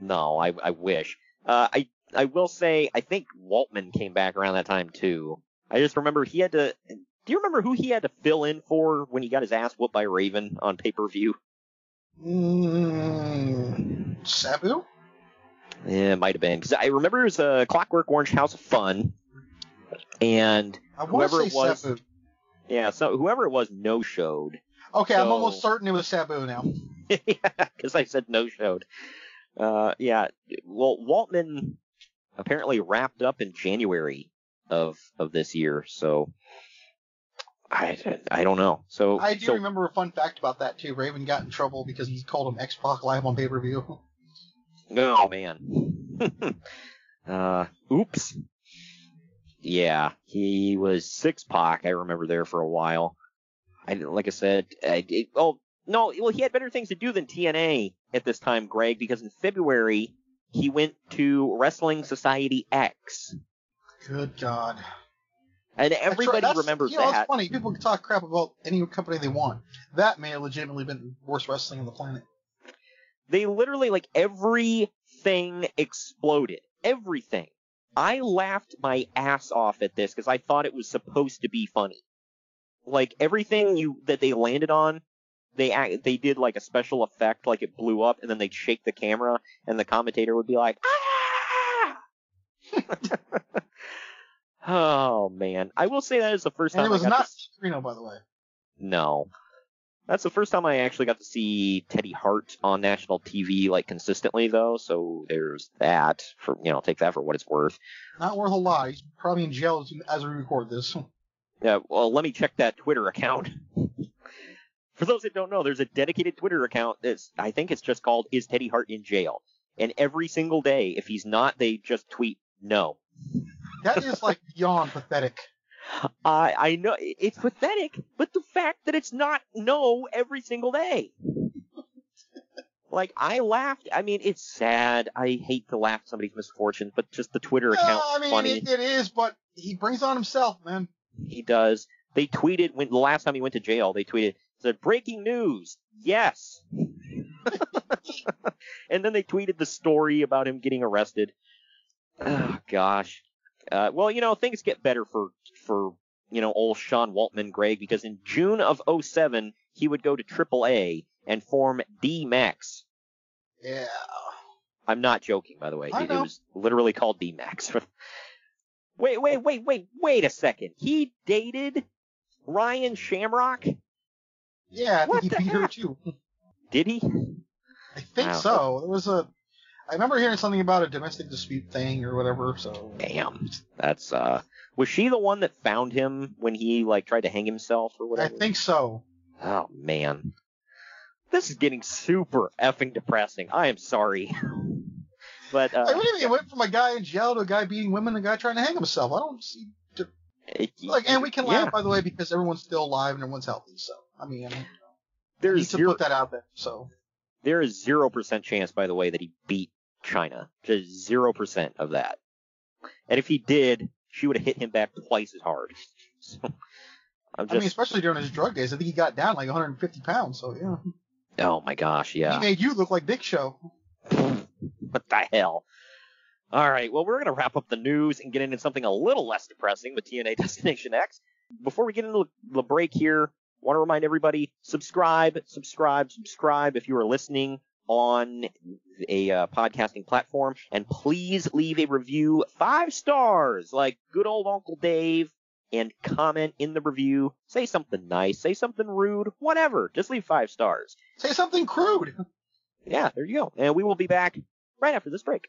No, I, I wish. Uh, I, I will say, I think Waltman came back around that time too. I just remember he had to, do you remember who he had to fill in for when he got his ass whooped by Raven on pay-per-view? Mm, Sabu? Yeah, it might have been because I remember it was a Clockwork Orange House of Fun, and whoever it was, Sabu. yeah, so whoever it was, no showed. Okay, I'm almost certain it was Sabu now. because I said no showed. Uh, yeah, well, Waltman apparently wrapped up in January of of this year, so I I don't know. So I do so, remember a fun fact about that too. Raven got in trouble because he called him X Pac live on pay per view. Oh man. uh, oops. Yeah, he was six Pac. I remember there for a while. I like I said. I, it, oh no, well he had better things to do than TNA at this time, Greg, because in February he went to Wrestling Society X, Good God. and everybody that's- remembers you know, that. It's funny. People can talk crap about any company they want. That may have legitimately been the worst wrestling on the planet. they literally like everything exploded. Everything. I laughed my ass off at this because I thought it was supposed to be funny. Like everything you that they landed on, they act, they did like a special effect, like it blew up, and then they'd shake the camera, and the commentator would be like, "Ah!" oh man, I will say that is the first And time it was not to Reno, by the way. no. That's the first time I actually got to see Teddy Hart on national TV like consistently though, so there's that for you know, take that for what it's worth. Not worth a lot. He's probably in jail as, as we record this. Yeah, well let me check that Twitter account. for those that don't know, there's a dedicated Twitter account that's I think it's just called Is Teddy Hart in Jail? And every single day, if he's not, they just tweet no. That is like beyond pathetic. I I know it's pathetic, but the fact that it's not no every single day. like I laughed. I mean, it's sad. I hate to laugh at somebody's misfortune, but just the Twitter Yeah, account I mean, funny. it, it is, but he brings on himself, man. He does. They tweeted when the last time he went to jail. They tweeted said breaking news. Yes. and then they tweeted the story about him getting arrested. Oh gosh. Uh, well, you know, things get better for for you know old Sean Waltman, Greg, because in June of 07, he would go to AAA and form D Max. Yeah. I'm not joking, by the way. It, it was literally called D Max. Wait, wait, wait, wait, wait a second. He dated Ryan Shamrock? Yeah, I What think he beat her too. Did he? I think Wow. so. It was a. I remember hearing something about a domestic dispute thing or whatever. So Damn. That's uh was she the one that found him when he like tried to hang himself or whatever? I think so. Oh man. This is getting super effing depressing. I am sorry. but uh I mean, it went from a guy in jail to a guy beating women to a guy trying to hang himself. I don't see. it- Like, and we can yeah. laugh by the way because everyone's still alive and everyone's healthy. So I mean, need There's to zero, put that out there. So there is zero percent chance, by the way, that he beat Chyna. Just zero percent of that. And if he did, she would have hit him back twice as hard. So I'm I mean, especially during his drug days, I think he got down like 150 pounds. So yeah, oh my gosh, yeah. he made you look like Big Show. What the hell? All right, well, we're going to wrap up the news and get into something a little less depressing with TNA Destination X. Before we get into the break here, want to remind everybody subscribe, subscribe, subscribe if you are listening on a uh, podcasting platform, and please leave a review five stars, like good old Uncle Dave, and comment in the review. Say something nice, say something rude, whatever. Just leave five stars. Say something crude. Yeah, there you go. And we will be back right after this break.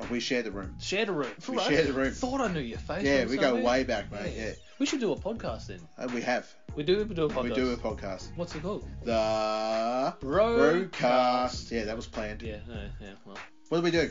Oh, we share the room. shared the room. We share the room. Thought I knew your face. Yeah, we go somewhere. way back, mate. Yeah. We should do a podcast then. Uh, we have. We do. We do a podcast. We do a podcast. What's it called? The Roadcast. Roadcast. Yeah, that was planned. Yeah. Yeah. yeah well. What do we do?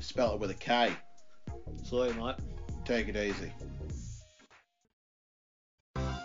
We spell it with a K. Sorry, mate. Take it easy.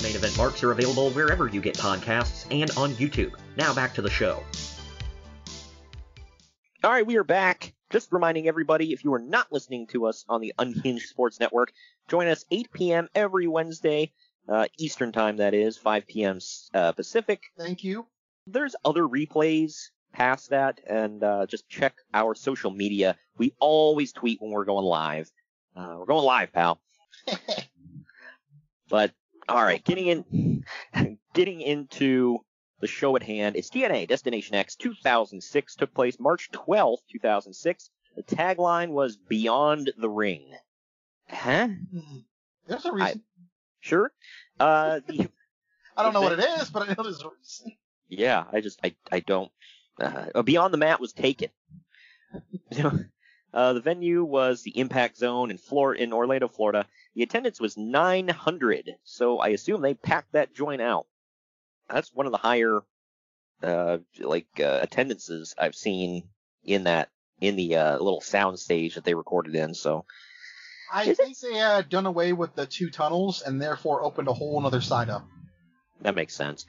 The main event marks are available wherever you get podcasts and on YouTube. Now back to the show. All right, we are back. Just reminding everybody, if you are not listening to us on the Unhinged Sports Network, join us 8 p.m. every Wednesday, uh, Eastern Time, that is, 5 p.m. Uh, Pacific. Thank you. There's other replays past that, and uh, just check our social media. We always tweet when we're going live. Uh, we're going live, pal. but all right, getting in, getting into the show at hand It's TNA Destination X 2006. Took place March 12th, 2006. The tagline was Beyond the Ring. Huh? There's a reason. Sure. Uh, the, I, don't know what it is, but I know there's a reason. yeah, I just I I don't. Uh, Beyond the Mat was taken. uh, the venue was the Impact Zone in Florida, in Orlando, Florida. The attendance was 900, so I assume they packed that joint out. That's one of the higher, uh, like uh, attendances I've seen in that in the uh, little sound stage that they recorded in. So I think they had done away with the two tunnels and therefore opened a whole other side up. that makes sense.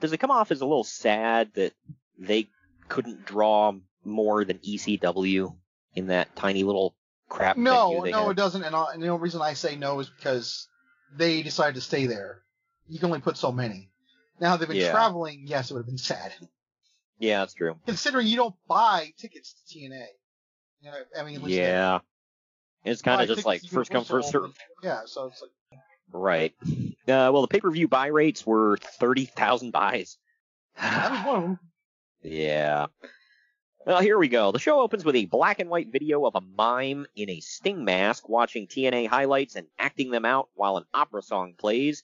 Does it come off as a little sad that they couldn't draw more than ECW in that tiny little crap No, they no, had? it doesn't. And, I, and the only reason I say no is because they decided to stay there. You can only put so many. Now they've been Yeah. traveling. Yes, it would have been sad. Yeah, that's true. Considering you don't buy tickets to TNA. You know, I mean, Yeah. It's kind of just like first come, first serve. Yeah, so it's like Right. Uh, well, the pay-per-view buy rates were 30,000 buys. That was one of them. Yeah. Well, here we go. The show opens with a black and white video of a mime in a sting mask watching TNA highlights and acting them out while an opera song plays.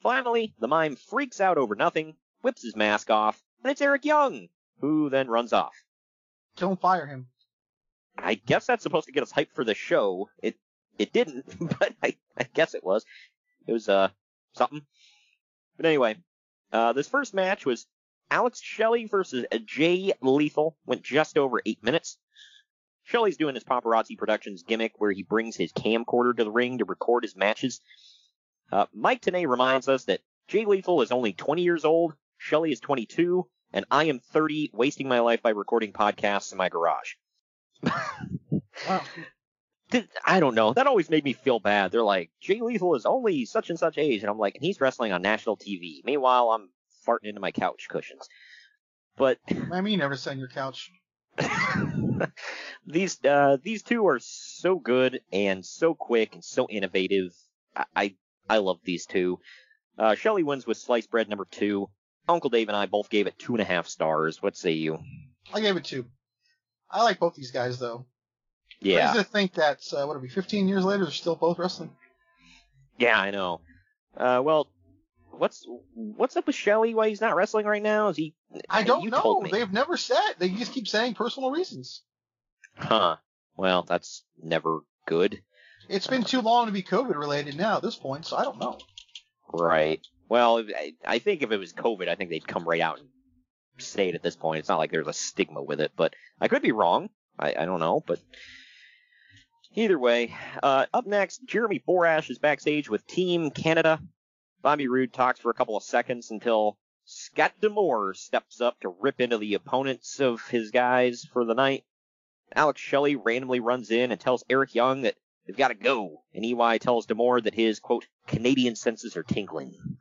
Finally, the mime freaks out over nothing, whips his mask off, and it's Eric Young, who then runs off. Don't fire him. I guess that's supposed to get us hyped for the show. It it didn't, but I, I guess it was. It was uh something. But anyway, uh this first match was Alex Shelley versus Jay Lethal. Went just over eight minutes. Shelley's doing his paparazzi productions gimmick where he brings his camcorder to the ring to record his matches. Uh, Mike Tenay reminds us that Jay Lethal is only 20 years old, Shelley is 22, and I am 30, wasting my life by recording podcasts in my garage. Wow. I don't know. That always made me feel bad. They're like, Jay Lethal is only such and such age, and I'm like, and he's wrestling on national TV. Meanwhile, I'm farting into my couch cushions. But I mean, never sit on your couch. these uh, these two are so good and so quick and so innovative. I I, I love these two. Uh, Shelley wins with sliced bread number two. Uncle Dave and I both gave it two and a half stars. What say you? I gave it two. I like both these guys though. Yeah. Crazy to think that uh, what it be 15 years later they're still both wrestling. Yeah, I know. Uh, well, what's what's up with Shelly? Why he's not wrestling right now? Is he? I don't you know. They've never said. They just keep saying personal reasons. Huh. Well, that's never good. It's been too long to be COVID related now at this point, so I don't know. Right. Well, I, I think if it was COVID, I think they'd come right out and say it at this point. It's not like there's a stigma with it, but I could be wrong. I, I don't know, but either way. Uh, up next, Jeremy Borash is backstage with Team Canada. Bobby Roode talks for a couple of seconds until Scott D'Amore steps up to rip into the opponents of his guys for the night. Alex Shelley randomly runs in and tells Eric Young that they've got to go, and EY tells D'Amore that his, quote, Canadian senses are tingling.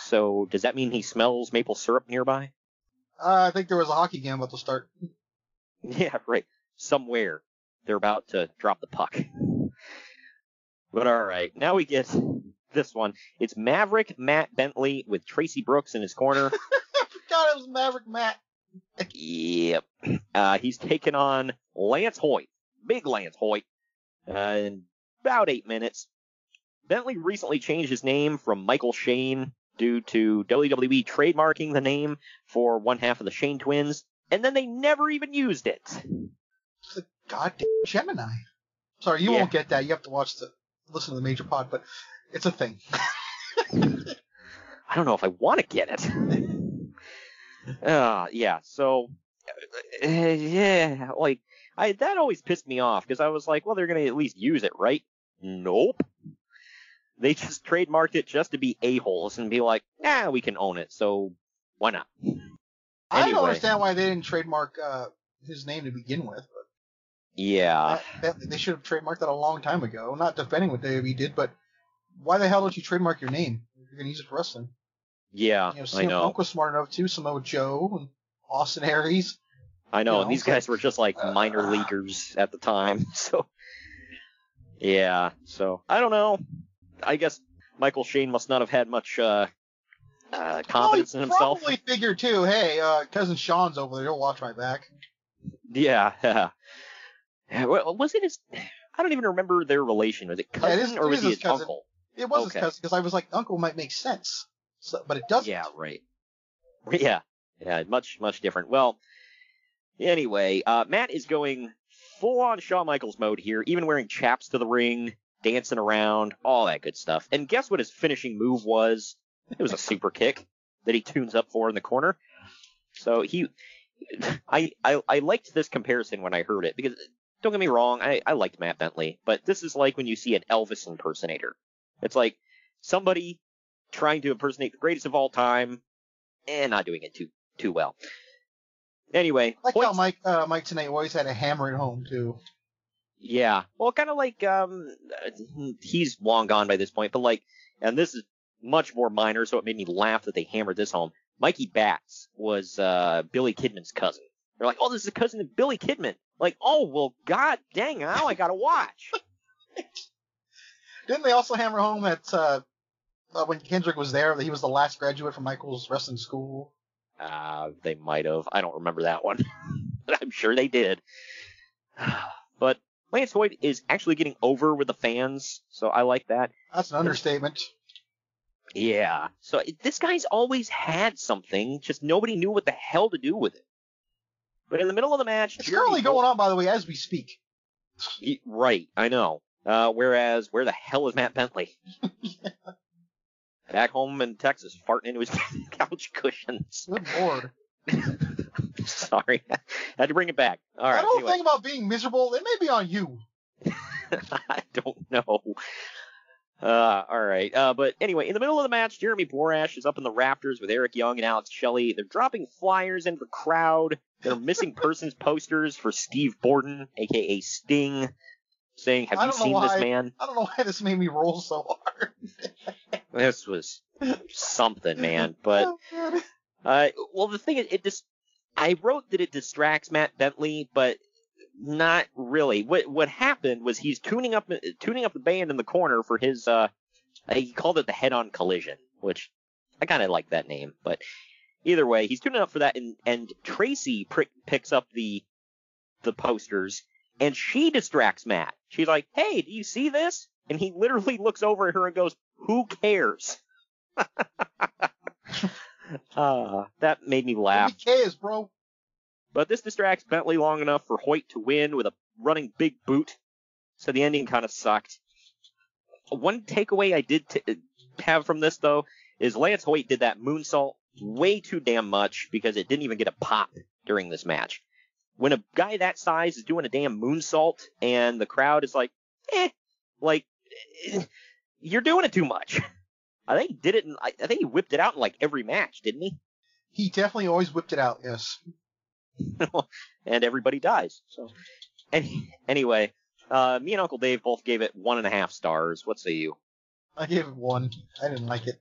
So, does that mean he smells maple syrup nearby? Uh, I think there was a hockey game about to start. Yeah, right. Somewhere they're about to drop the puck. But alright, now we get this one. It's Maverick Matt Bentley with Tracy Brooks in his corner. I forgot it was Maverick Matt. Yep. Uh, he's taking on Lance Hoyt, big Lance Hoyt, uh, in about eight minutes. Bentley recently changed his name from Michael Shane due to WWE trademarking the name for one half of the Shane twins, and then they never even used it. It's the goddamn Gymini. Sorry, you Yeah. won't get that. You have to watch the listen to the major pod, but it's a thing. I don't know if I want to get it. uh, yeah, so, uh, yeah, like, I, that always pissed me off, because I was like, well, they're gonna at least use it, right? Nope. They just trademarked it just to be a-holes and be like, nah, we can own it, so why not? I don't understand why they didn't trademark uh, his name to begin with. But Yeah. that, that- they should have trademarked that a long time ago. Not defending what WWE did, but why the hell don't you trademark your name? You're gonna use it for wrestling. Yeah, You know, I know. Punk was smart enough too. Samoa Joe and Austin Aries. I know, you and these guys were just like minor leaguers at the time, so yeah. So I don't know. I guess Michael Shane must not have had much uh, uh, confidence well, in himself. Probably figured too. Hey, uh, cousin Sean's over there. He'll watch my back. Yeah. yeah. Was it his? I don't even remember their relation. Was it Yeah, cousin it is- or was he his his cousin. uncle? It was Okay. his cousin because I was like, uncle might make sense, so, but it doesn't. Yeah, right. Yeah, yeah, much much different. Well, anyway, uh, Matt is going full on Shawn Michaels mode here, even wearing chaps to the ring, dancing around, all that good stuff. And guess what his finishing move was? It was a super kick that he tunes up for in the corner. So he, I, I, I liked this comparison when I heard it because don't get me wrong, I, I liked Matt Bentley, but this is like when you see an Elvis impersonator. It's like somebody trying to impersonate the greatest of all time and not doing it too too well. Anyway, I like how Mike uh, Mike Tenay always had a hammer at home too. yeah, well, kind of like um, he's long gone by this point, but like, and this is much more minor, so it made me laugh that they hammered this home. Mikey Batts was uh Billy Kidman's cousin. They're like, oh, this is a cousin of Billy Kidman. Like, oh, well, god dang, now I gotta watch. Didn't they also hammer home that uh, uh, when Kendrick was there, that he was the last graduate from Michael's wrestling school? Uh, they might have. I don't remember that one. but I'm sure they did. But Lance Hoyt is actually getting over with the fans, so I like that. That's an understatement. Yeah. So this guy's always had something, just nobody knew what the hell to do with it. But in the middle of the match, It's currently going on, by the way, as we speak. Right, I know. Uh, whereas, where the hell is Matt Bentley? Back home in Texas, farting into his couch cushions. Good lord. Sorry, had to bring it back. All right. that whole anyway. thing about being miserable, it may be on you. I don't know. Uh, all right. Uh, but anyway, in the middle of the match, Jeremy Borash is up in the rafters with Eric Young and Alex Shelley. They're dropping flyers into the crowd. They're missing persons posters for Steve Borden, aka Sting, saying, "Have you seen why, this man?" I don't know why this made me roll so hard. This was something, man. But uh, well, the thing is, it just I wrote that it distracts Matt Bentley, but not really. What what happened was he's tuning up tuning up the band in the corner for his uh he called it the head-on collision, which I kind of like that name, but either way, he's tuning up for that, and and Tracy prick, picks up the the posters, and she distracts Matt. She's like, "Hey, do you see this?" And he literally looks over at her and goes, "Who cares?" uh, that made me laugh. Who cares, bro? But this distracts Bentley long enough for Hoyt to win with a running big boot. So the ending kind of sucked. One takeaway I did t- have from this though is Lance Hoyt did that moonsault way too damn much because it didn't even get a pop during this match. When a guy that size is doing a damn moonsault and the crowd is like, eh, like, eh, you're doing it too much. I think he did it. In, I I think he whipped it out in like every match, didn't he? He definitely always whipped it out, yes. and everybody dies. So, any, anyway, uh, me and Uncle Dave both gave it one and a half stars. What say you? I gave it one. I didn't like it.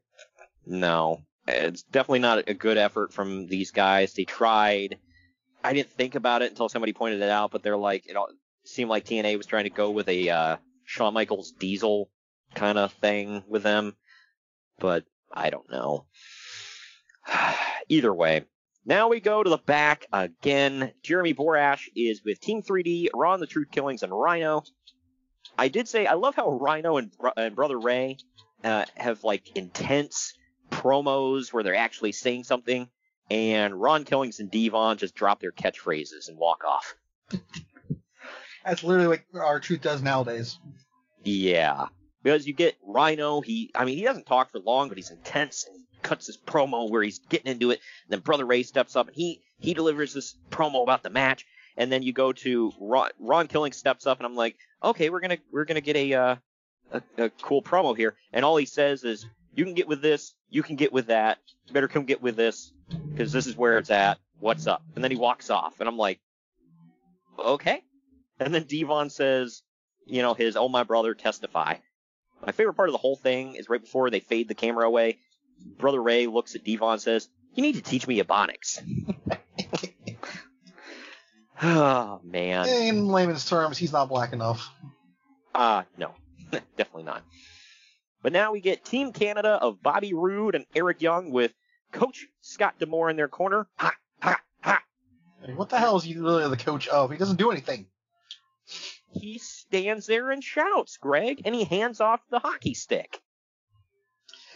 No, it's definitely not a good effort from these guys. They tried. I didn't think about it until somebody pointed it out, but they're like, it all seemed like TNA was trying to go with a uh, Shawn Michaels Diesel kind of thing with them, but I don't know. Either way, now we go to the back again. Jeremy Borash is with Team 3D, Ron the Truth Killings, and Rhino. I did say I love how Rhino and, and Brother Ray uh, have like intense promos where they're actually saying something, and Ron Killings and Devon just drop their catchphrases and walk off. That's literally what R-Truth does nowadays. Yeah, because you get Rhino. He, I mean, he doesn't talk for long, but he's intense and he cuts his promo where he's getting into it. And then Brother Ray steps up and he he delivers this promo about the match. And then you go to Ron, Ron Killing steps up and I'm like, okay, we're gonna we're gonna get a uh, a, a cool promo here. And all he says is, you can get with this, you can get with that. You better come get with this because this is where it's at. What's up? And then he walks off, and I'm like, okay. And then Devon says, you know, his "Oh my brother, testify." My favorite part of the whole thing is right before they fade the camera away. Brother Ray looks at Devon and says, "You need to teach me ebonics." oh man. In layman's terms, he's not black enough. Uh, no, definitely not. But now we get Team Canada of Bobby Roode and Eric Young with Coach Scott D'Amore in their corner. Ha, ha, ha. What the hell is he really the coach of? He doesn't do anything. He stands there and shouts, Greg, and he hands off the hockey stick.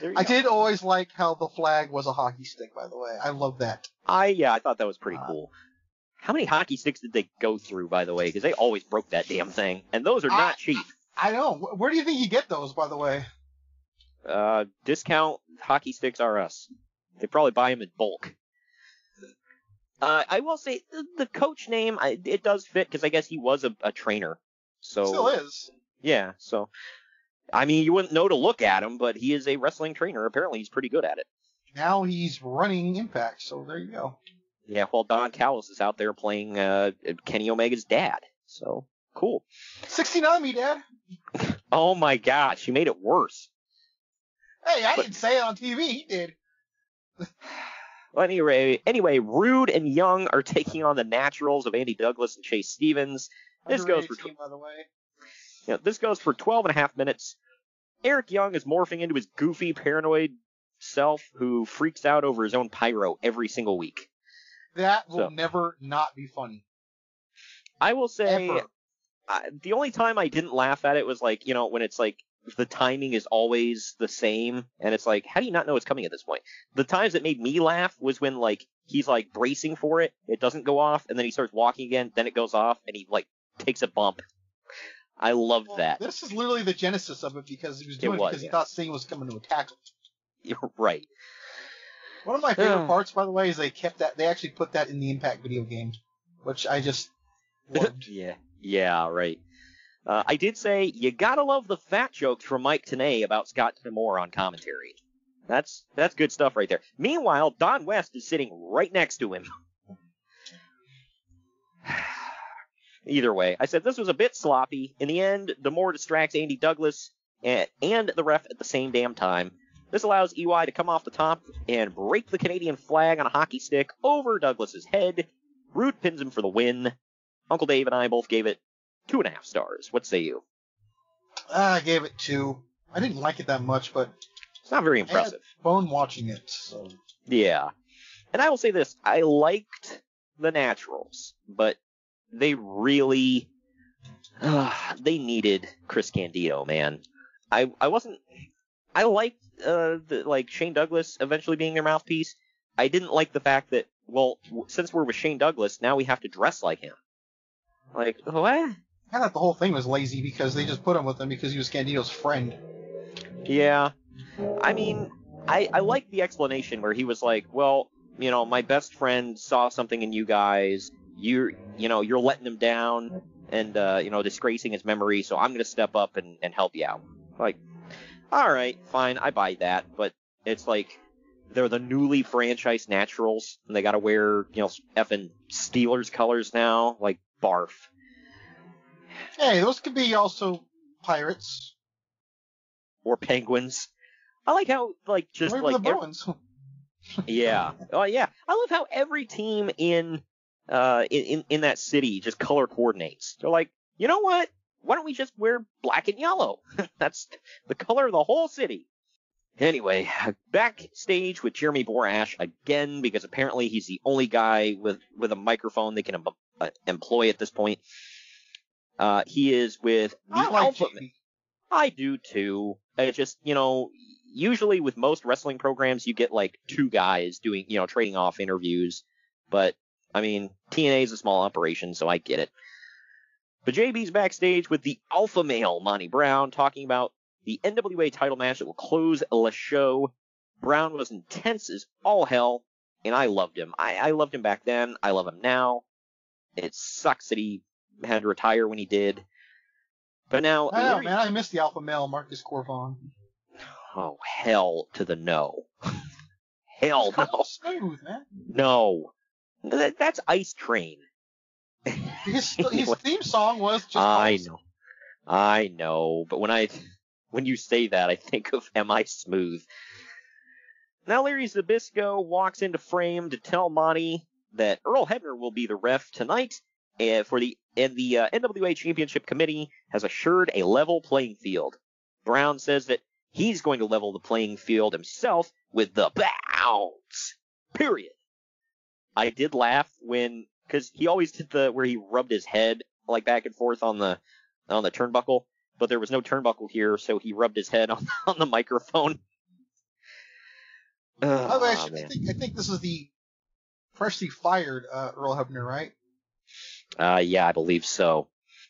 I go. did always like how the flag was a hockey stick, by the way. I love that. I yeah, I thought that was pretty uh, cool. How many hockey sticks did they go through, by the way? Because they always broke that damn thing, and those are not cheap. I know. Where do you think you get those, by the way? Uh, discount hockey sticks R Us. They probably buy them in bulk. Uh, I will say the, the coach name, I, it does fit because I guess he was a, a trainer. So Still is. yeah. So I mean, you wouldn't know to look at him, but he is a wrestling trainer. Apparently, he's pretty good at it. Now he's running Impact, so there you go. Yeah. Well, Don Callis is out there playing uh, Kenny Omega's dad. So cool. 69 me, Dad. Oh my gosh, you made it worse. Hey, I didn't say it on TV. He did. Well, anyway, anyway, Roode and Young are taking on the Naturals of Andy Douglas and Chase Stevens. This goes for team, by the way. you know, this goes for 12 and a half minutes. Eric Young is morphing into his goofy, paranoid self who freaks out over his own pyro every single week. That will So- never not be funny. I will say, I, the only time I didn't laugh at it was like, you know, when it's like the timing is always the same, and it's like, how do you not know it's coming at this point? The times that made me laugh was when like he's like bracing for it, it doesn't go off, and then he starts walking again, then it goes off, and he like takes a bump. I loved that. This is literally the genesis of it because he was doing it, was, because he thought Sting was coming to attack him. You're right. One of my favorite parts, by the way, is they kept that. They actually put that in the Impact video game, which I just yeah, yeah, right. Uh, I did say you gotta love the fat jokes from Mike Tenay about Scott D'Amore on commentary. That's that's good stuff right there. Meanwhile, Don West is sitting right next to him. Either way, I said this was a bit sloppy. In the end, D'Amore distracts Andy Douglas and, and the ref at the same damn time. This allows EY to come off the top and break the Canadian flag on a hockey stick over Douglas's head. Roode pins him for the win. Uncle Dave and I both gave it two and a half stars. What say you? I gave it two. I didn't like it that much, but It's not very impressive. fun watching it. So Yeah. And I will say this, I liked the naturals, but they really they needed Chris Candido, man. I I wasn't I liked uh the, like Shane Douglas eventually being their mouthpiece. I didn't like the fact that well, since we're with Shane Douglas, now we have to dress like him. Like, what? I thought the whole thing was lazy because they just put him with them because he was Candido's friend. Yeah. I mean, I I like the explanation where he was like, well, you know, my best friend saw something in you guys. You're, you know, you're letting him down and uh, you know, disgracing his memory, so I'm gonna step up and, and help you out. Like, all right, fine, I buy that, but it's like they're the newly franchised Naturals, and they gotta wear, you know, effing Steelers colors now. Like, barf. Hey, those could be also pirates. Or penguins. I like how, like, just Or like the ev- Bruins. Yeah. Oh yeah. I love how every team in uh in, in in that city just color coordinates. They're like, you know what? Why don't we just wear black and yellow? That's the color of the whole city. Anyway, backstage with Jeremy Borash again because apparently he's the only guy with with a microphone they can em- uh, employ at this point. Uh, he is with the I like Alpha. I do too. It just, you know, usually with most wrestling programs, you get like two guys doing, you know, trading off interviews. But, I mean, TNA is a small operation, so I get it. But JB's backstage with the alpha male, Monty Brown, talking about the NWA title match that will close the show. Brown was intense as all hell, and I loved him. I, I loved him back then. I love him now. It sucks that he had to retire when he did. But now, oh, I know, man. I miss the alpha male Marcus Cor Von. Oh, hell to the no. hell no. Smooth, man. No. That, that's Ice Train. His, his theme song was just. I awesome. know. I know. But when I, when you say that, I think of Am I Smooth? Now Larry Zbyszko walks into frame to tell Monty that Earl Hebner will be the ref tonight and for the and the uh, NWA Championship Committee has assured a level playing field. Brown says that he's going to level the playing field himself with the Pounce. Period. I did laugh when because he always did the where he rubbed his head like back and forth on the on the turnbuckle, but there was no turnbuckle here, so he rubbed his head on on the microphone. By the way, I, Oh, should- I think, I think this is the freshly fired uh, Earl Hebner, right? Uh, yeah, I believe so.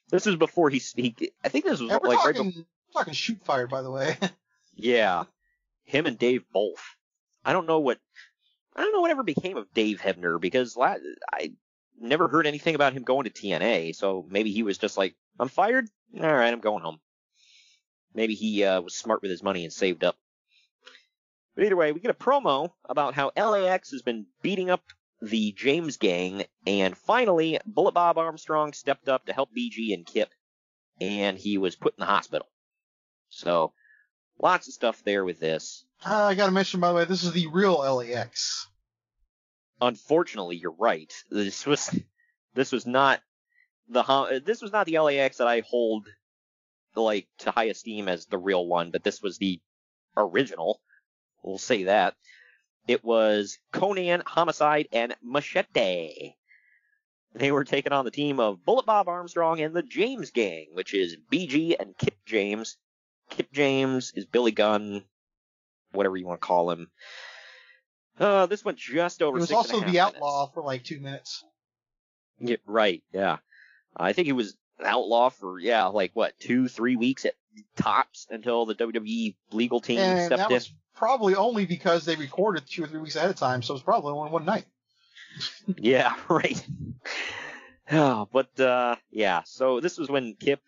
This is before he, he I think this was Yeah, like right talking, before, talking shoot fired, by the way. yeah, him and Dave both. I don't know what, I don't know whatever became of Dave Hebner because la- I never heard anything about him going to TNA. So maybe he was just like, I'm fired. All right, I'm going home. Maybe he uh, was smart with his money and saved up. But either way, we get a promo about how LAX has been beating up the James gang, and finally, Bullet Bob Armstrong stepped up to help BG and Kip, and he was put in the hospital. So, lots of stuff there with this. Uh, I gotta mention, by the way, this is the real LAX. Unfortunately, you're right. This was this was not the this was not the LAX that I hold like to high esteem as the real one, but this was the original. We'll say that. It was Konnan, Homicide, and Machete. They were taking on the team of Bullet Bob Armstrong and the James Gang, which is BG and Kip James. Kip James is Billy Gunn, whatever you want to call him. Uh, this went just over. He was six and a also the minutes. outlaw for like two minutes. Yeah, right. Yeah, I think he was an outlaw for yeah, like what two, three weeks at tops until the WWE legal team and stepped that in. was probably only because they recorded two or three weeks ahead of time, so it was probably only one night. Yeah, right. Oh, but uh, yeah, so this was when Kip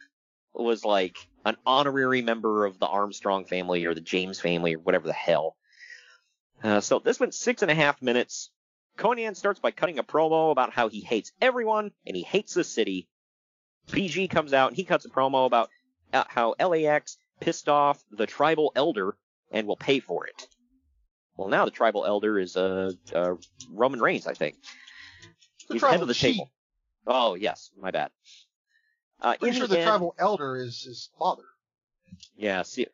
was like an honorary member of the Armstrong family or the James family or whatever the hell. Uh, so this went six and a half minutes. Konnan starts by cutting a promo about how he hates everyone and he hates the city. BG comes out and he cuts a promo about how LAX pissed off the tribal elder and will pay for it. Well, now the tribal elder is uh, uh Roman Reigns, I think. The He's head of the chief. table. Oh yes, my bad. Uh, Pretty sure the end- tribal elder is his father. Yeah, see,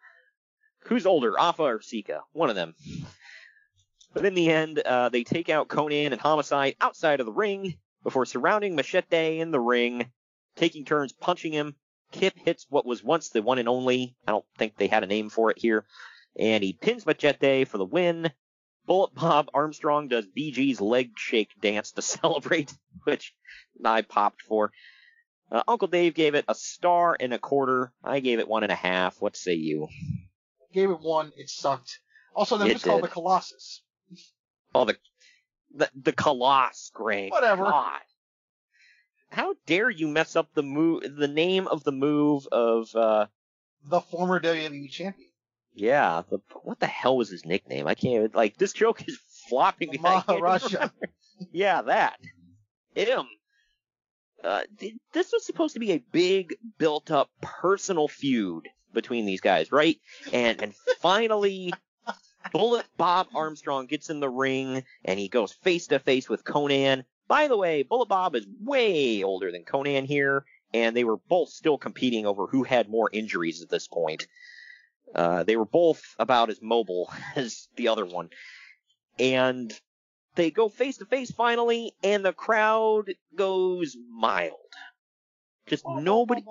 who's older, Afa or Sika? One of them. But in the end, uh, they take out Konnan and Homicide outside of the ring before surrounding Machete in the ring, taking turns punching him. Kip hits what was once the one and only. I don't think they had a name for it here. And he pins Machete for the win. Bullet Bob Armstrong does BG's leg shake dance to celebrate, which I popped for. Uh, Uncle Dave gave it a star and a quarter. I gave it one and a half. What say you? Gave it one, it sucked. Also, then It it's called the Khallas. Oh, the the the Khallas, Greg. Whatever. God. How dare you mess up the move, the name of the move of, uh, The former WWE champion. yeah, the, what the hell was his nickname? I can't, even- like, this joke is flopping. me. I can't Maharaja. yeah, that. Him. Uh, th- this was supposed to be a big, built-up personal feud between these guys, right? And and finally, Bullet Bob Armstrong gets in the ring and he goes face to face with Konnan. By the way, Bullet Bob is way older than Konnan here, and they were both still competing over who had more injuries at this point. Uh, they were both about as mobile as the other one. And they go face to face finally, and the crowd goes mild. Just nobody.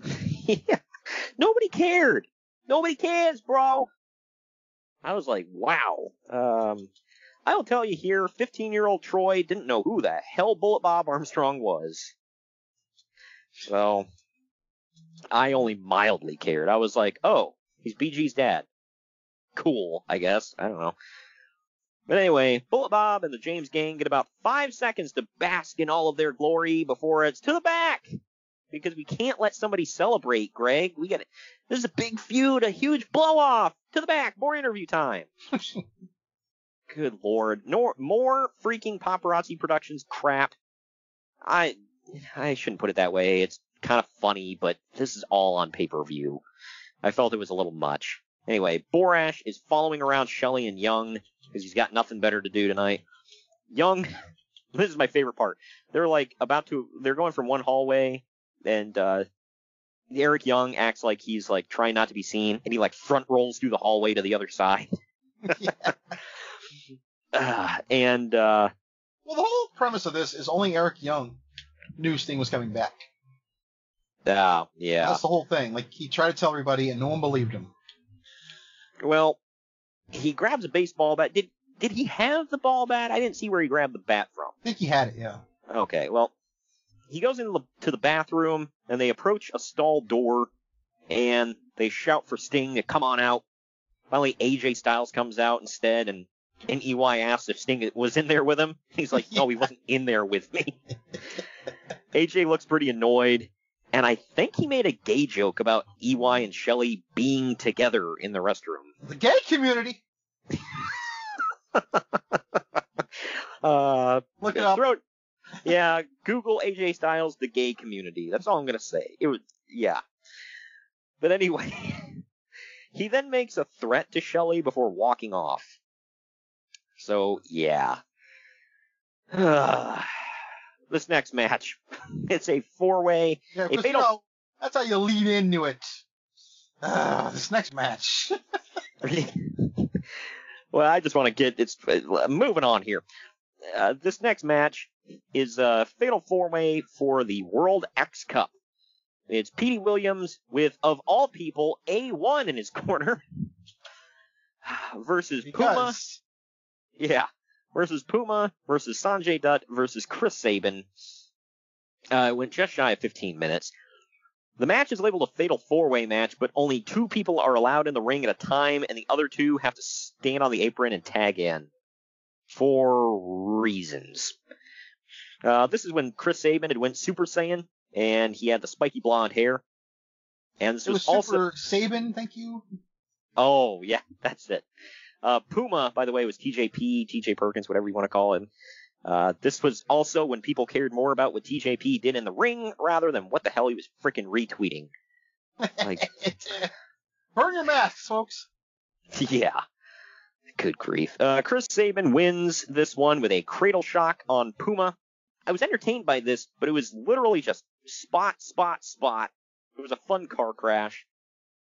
yeah, nobody cared. Nobody cares, bro. I was like, wow. Um, I will tell you here, 15 year old Troy didn't know who the hell Bullet Bob Armstrong was. So, I only mildly cared. I was like, oh, he's BG's dad. Cool, I guess. I don't know. But anyway, Bullet Bob and the James Gang get about five seconds to bask in all of their glory before it's to the back. Because we can't let somebody celebrate, Greg. We got this is a big feud, a huge blow off. To the back, more interview time. Good lord, more freaking paparazzi productions crap. I I shouldn't put it that way. It's kind of funny, but this is all on pay per view. I felt it was a little much. Anyway, Borash is following around Shelley and Young because he's got nothing better to do tonight. Young, this is my favorite part. They're like about to, they're going from one hallway, and uh, Eric Young acts like he's like trying not to be seen, and he like front rolls through the hallway to the other side. Ah, and uh, Well, the whole premise of this is only Eric Young knew Sting was coming back. uh, yeah. That's the whole thing. Like he tried to tell everybody, and no one believed him. Well, he grabs a baseball bat. Did did he have the ball bat? I didn't see where he grabbed the bat from. I think he had it. Yeah. Okay, well, he goes into the, to the bathroom and they approach a stall door and they shout for Sting to come on out. Finally, AJ Styles comes out instead and, and EY asks if Sting was in there with him. He's like, no, he wasn't in there with me. AJ looks pretty annoyed and I think he made a gay joke about EY and Shelley being together in the restroom. The gay community. Uh, Look it up. throw it- yeah, Google AJ Styles, the gay community. That's all I'm gonna say. It was, yeah. But anyway, he then makes a threat to Shelley before walking off. So yeah. this next match, it's a four-way. Yeah, a because you fatal. know, That's how you lead into it. Ah, this next match. well, I just want to get it's uh, moving on here. Uh, this next match is a fatal four way for the World X Cup. It's Petey Williams with, of all people, A1 in his corner versus Puma. Yeah. Versus Puma versus Sanjay Dutt versus Chris Sabin. Uh, it went just shy of 15 minutes. The match is labeled a fatal four way match, but only two people are allowed in the ring at a time, and the other two have to stand on the apron and tag in. For reasons. Uh, this is when Chris Sabin had went Super Saiyan, and he had the spiky blonde hair. And this It was also Super Sabin, thank you. Oh, yeah, that's it. Uh, Puma, by the way, was TJP, TJ Perkins, whatever you want to call him. Uh, this was also when people cared more about what TJP did in the ring rather than what the hell he was freaking retweeting. Like, Burn your masks, folks. yeah. Good grief. Uh, Chris Sabin wins this one with a cradle shock on Puma. I was entertained by this, but it was literally just spot, spot, spot. It was a fun car crash.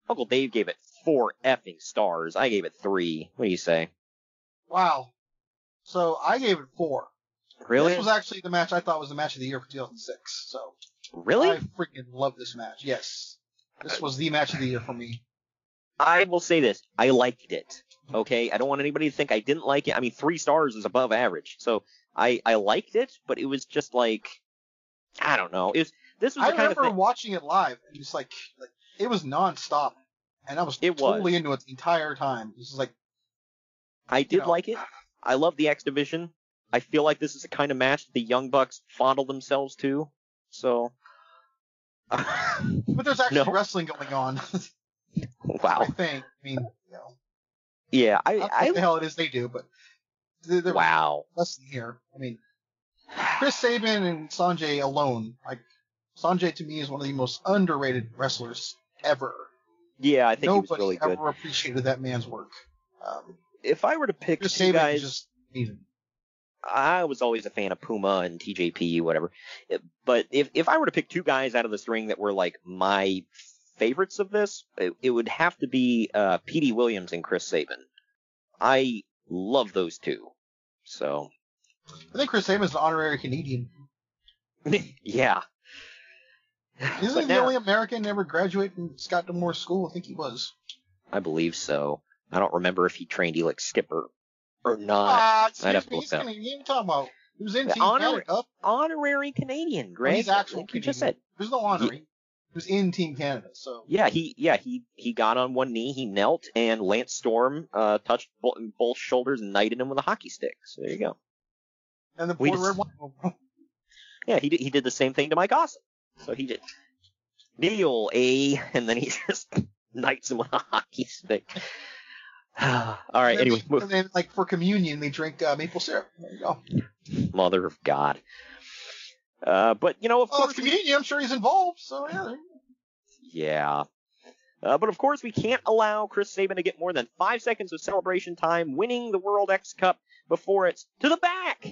Uncle Dave gave it four effing stars. I gave it three. What do you say? Wow. So I gave it four. Really? This was actually the match I thought was the match of the year for 2006. So Really? I freaking love this match. Yes, this was the match of the year for me. I will say this. I liked it. Okay? I don't want anybody to think I didn't like it. I mean, three stars is above average. So I, I liked it, but it was just like, I don't know. It was, this was I the kind of remember watching it live and just like, like it was nonstop, and I was It totally was. into it the entire time. This is like I did know. like it. I love the X Division. I feel like this is the kind of match that the Young Bucks fondle themselves to. So, But there's actually No. wrestling going on. wow. I think. I mean, you know, Yeah, I, I I, what the hell it is they do, but was wow. wrestling here. I mean, Chris Sabin and Sanjay alone, like Sanjay to me is one of the most underrated wrestlers ever. Yeah, I think he was Nobody really good. ever appreciated that man's work. Um, If I were to pick Chris two guys, just. I was always a fan of Puma and TJP, whatever. But if if I were to pick two guys out of this ring that were like my favorites of this, it, it would have to be uh, Petey Williams and Chris Sabin. I love those two. So I think Chris Sabin is an honorary Canadian. yeah, Isn't But he the now- only American to ever graduate from Scott D'Amore School? I think he was. I believe so. I don't remember if he trained Elix Skipper or not. Ah, I'd have to me, look he's that up. Canadian. What are you talking about? He was in The Team honor- Canada. Honorary Canadian, Greg. he's actual like you just said. There's no honorary. He was in Team Canada, so Yeah, he yeah he he got on one knee, he knelt, and Lance Storm uh, touched bo- both shoulders and knighted him with a hockey stick. So there you go. and the We poor just- red one. Yeah, he did, he did the same thing to Mike Awesome. So he did kneel a, and then he just knights him with a hockey stick. All right. Anyway, move- and then like for communion, they drink uh, maple syrup. There you go. mother of God. Uh, but you know, of Oh, course, communion. I'm sure he's involved. So yeah. there you go. Yeah. Uh, but of course, we can't allow Chris Sabin to get more than five seconds of celebration time winning the World X Cup before it's to the back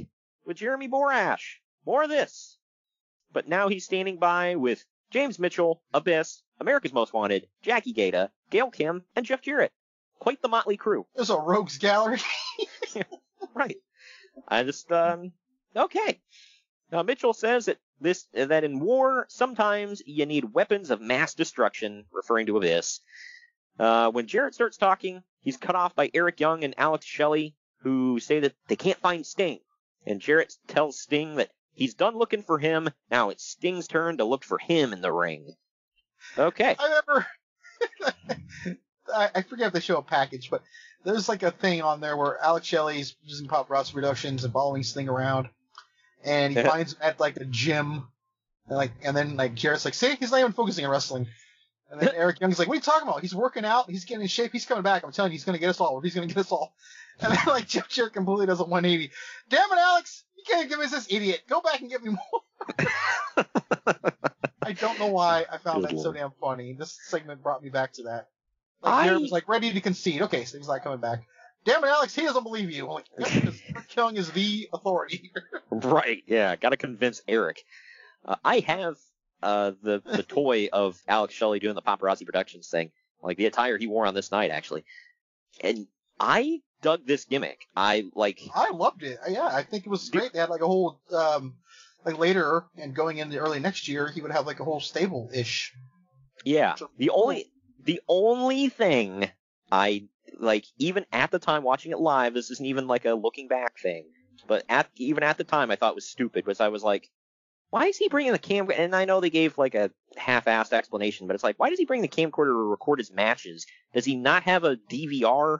with Jeremy Borash. More of this. But now he's standing by with James Mitchell, Abyss, America's Most Wanted, Jackie Gayda, Gail Kim, and Jeff Jarrett. Quite the motley crew. There's a rogues gallery. Right. I just um okay. Now Mitchell says that this that in war sometimes you need weapons of mass destruction, referring to Abyss. Uh, when Jarrett starts talking, he's cut off by Eric Young and Alex Shelley, who say that they can't find Sting. And Jarrett tells Sting that he's done looking for him. Now it's Sting's turn to look for him in the ring. Okay. I remember. I, I forget if they show a package, but there's like a thing on there where Alex Shelley's using paparazzi productions and following this thing around, and he finds him at like a gym, and like, and then like Jarrett's like, see, he's not even focusing on wrestling. And then Eric Young's like, what are you talking about? He's working out. He's getting in shape. He's coming back. I'm telling you, he's going to get us all. He's going to get us all. And then like Jeff Jarrett completely does a 180. Damn it, Alex! Can't give us this idiot. Go back and get me more. I don't know why I found Good that so damn funny. This segment brought me back to that. Like I- was like ready to concede. Okay, so he's not coming back. Damn it, Alex! He doesn't believe you. I'm like, because Young is the authority. Right, yeah, gotta convince Eric. Uh, I have uh, the the toy of Alex Shelley doing the paparazzi productions thing, like the attire he wore on this night actually, and I dug this gimmick. I like. I loved it. Yeah, I think it was great. They had like a whole um, like later and going into early next year, he would have like a whole stable ish. Yeah. The only the only thing I like even at the time watching it live, this isn't even like a looking back thing, but at even at the time I thought was stupid was I was like, why is he bringing the cam? And I know they gave like a half-assed explanation, but it's like, why does he bring the camcorder to record his matches? Does he not have a DVR?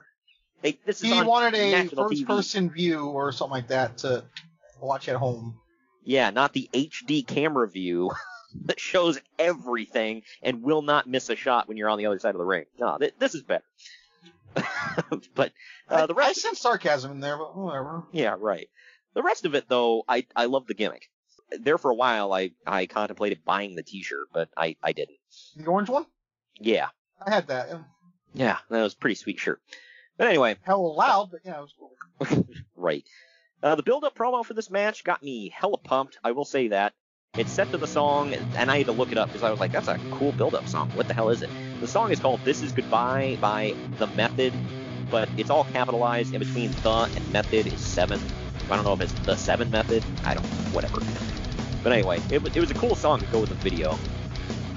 They, this is He on wanted a first-person view or something like that to watch at home. Yeah, not the HD camera view that shows everything and will not miss a shot when you're on the other side of the ring. No, th- this is better. but uh, the I rest, sense sarcasm in there, but whatever. yeah, right. The rest of it, though, I I love the gimmick. There for a while, I I contemplated buying the T-shirt, but I I didn't. The orange one? Yeah, I had that. yeah, that was a pretty sweet shirt. But anyway, Hell loud, but yeah, it was cool. right. Uh, the build-up promo for this match got me hella pumped. I will say that. It's set to the song, and I had to look it up because I was like, "That's a cool build-up song. What the hell is it?" The song is called "This Is Goodbye" by The Method, but it's all capitalized. In between the and method is seven. I don't know if it's the seven method. I don't. know. Whatever. But anyway, it, was- it was a cool song to go with the video.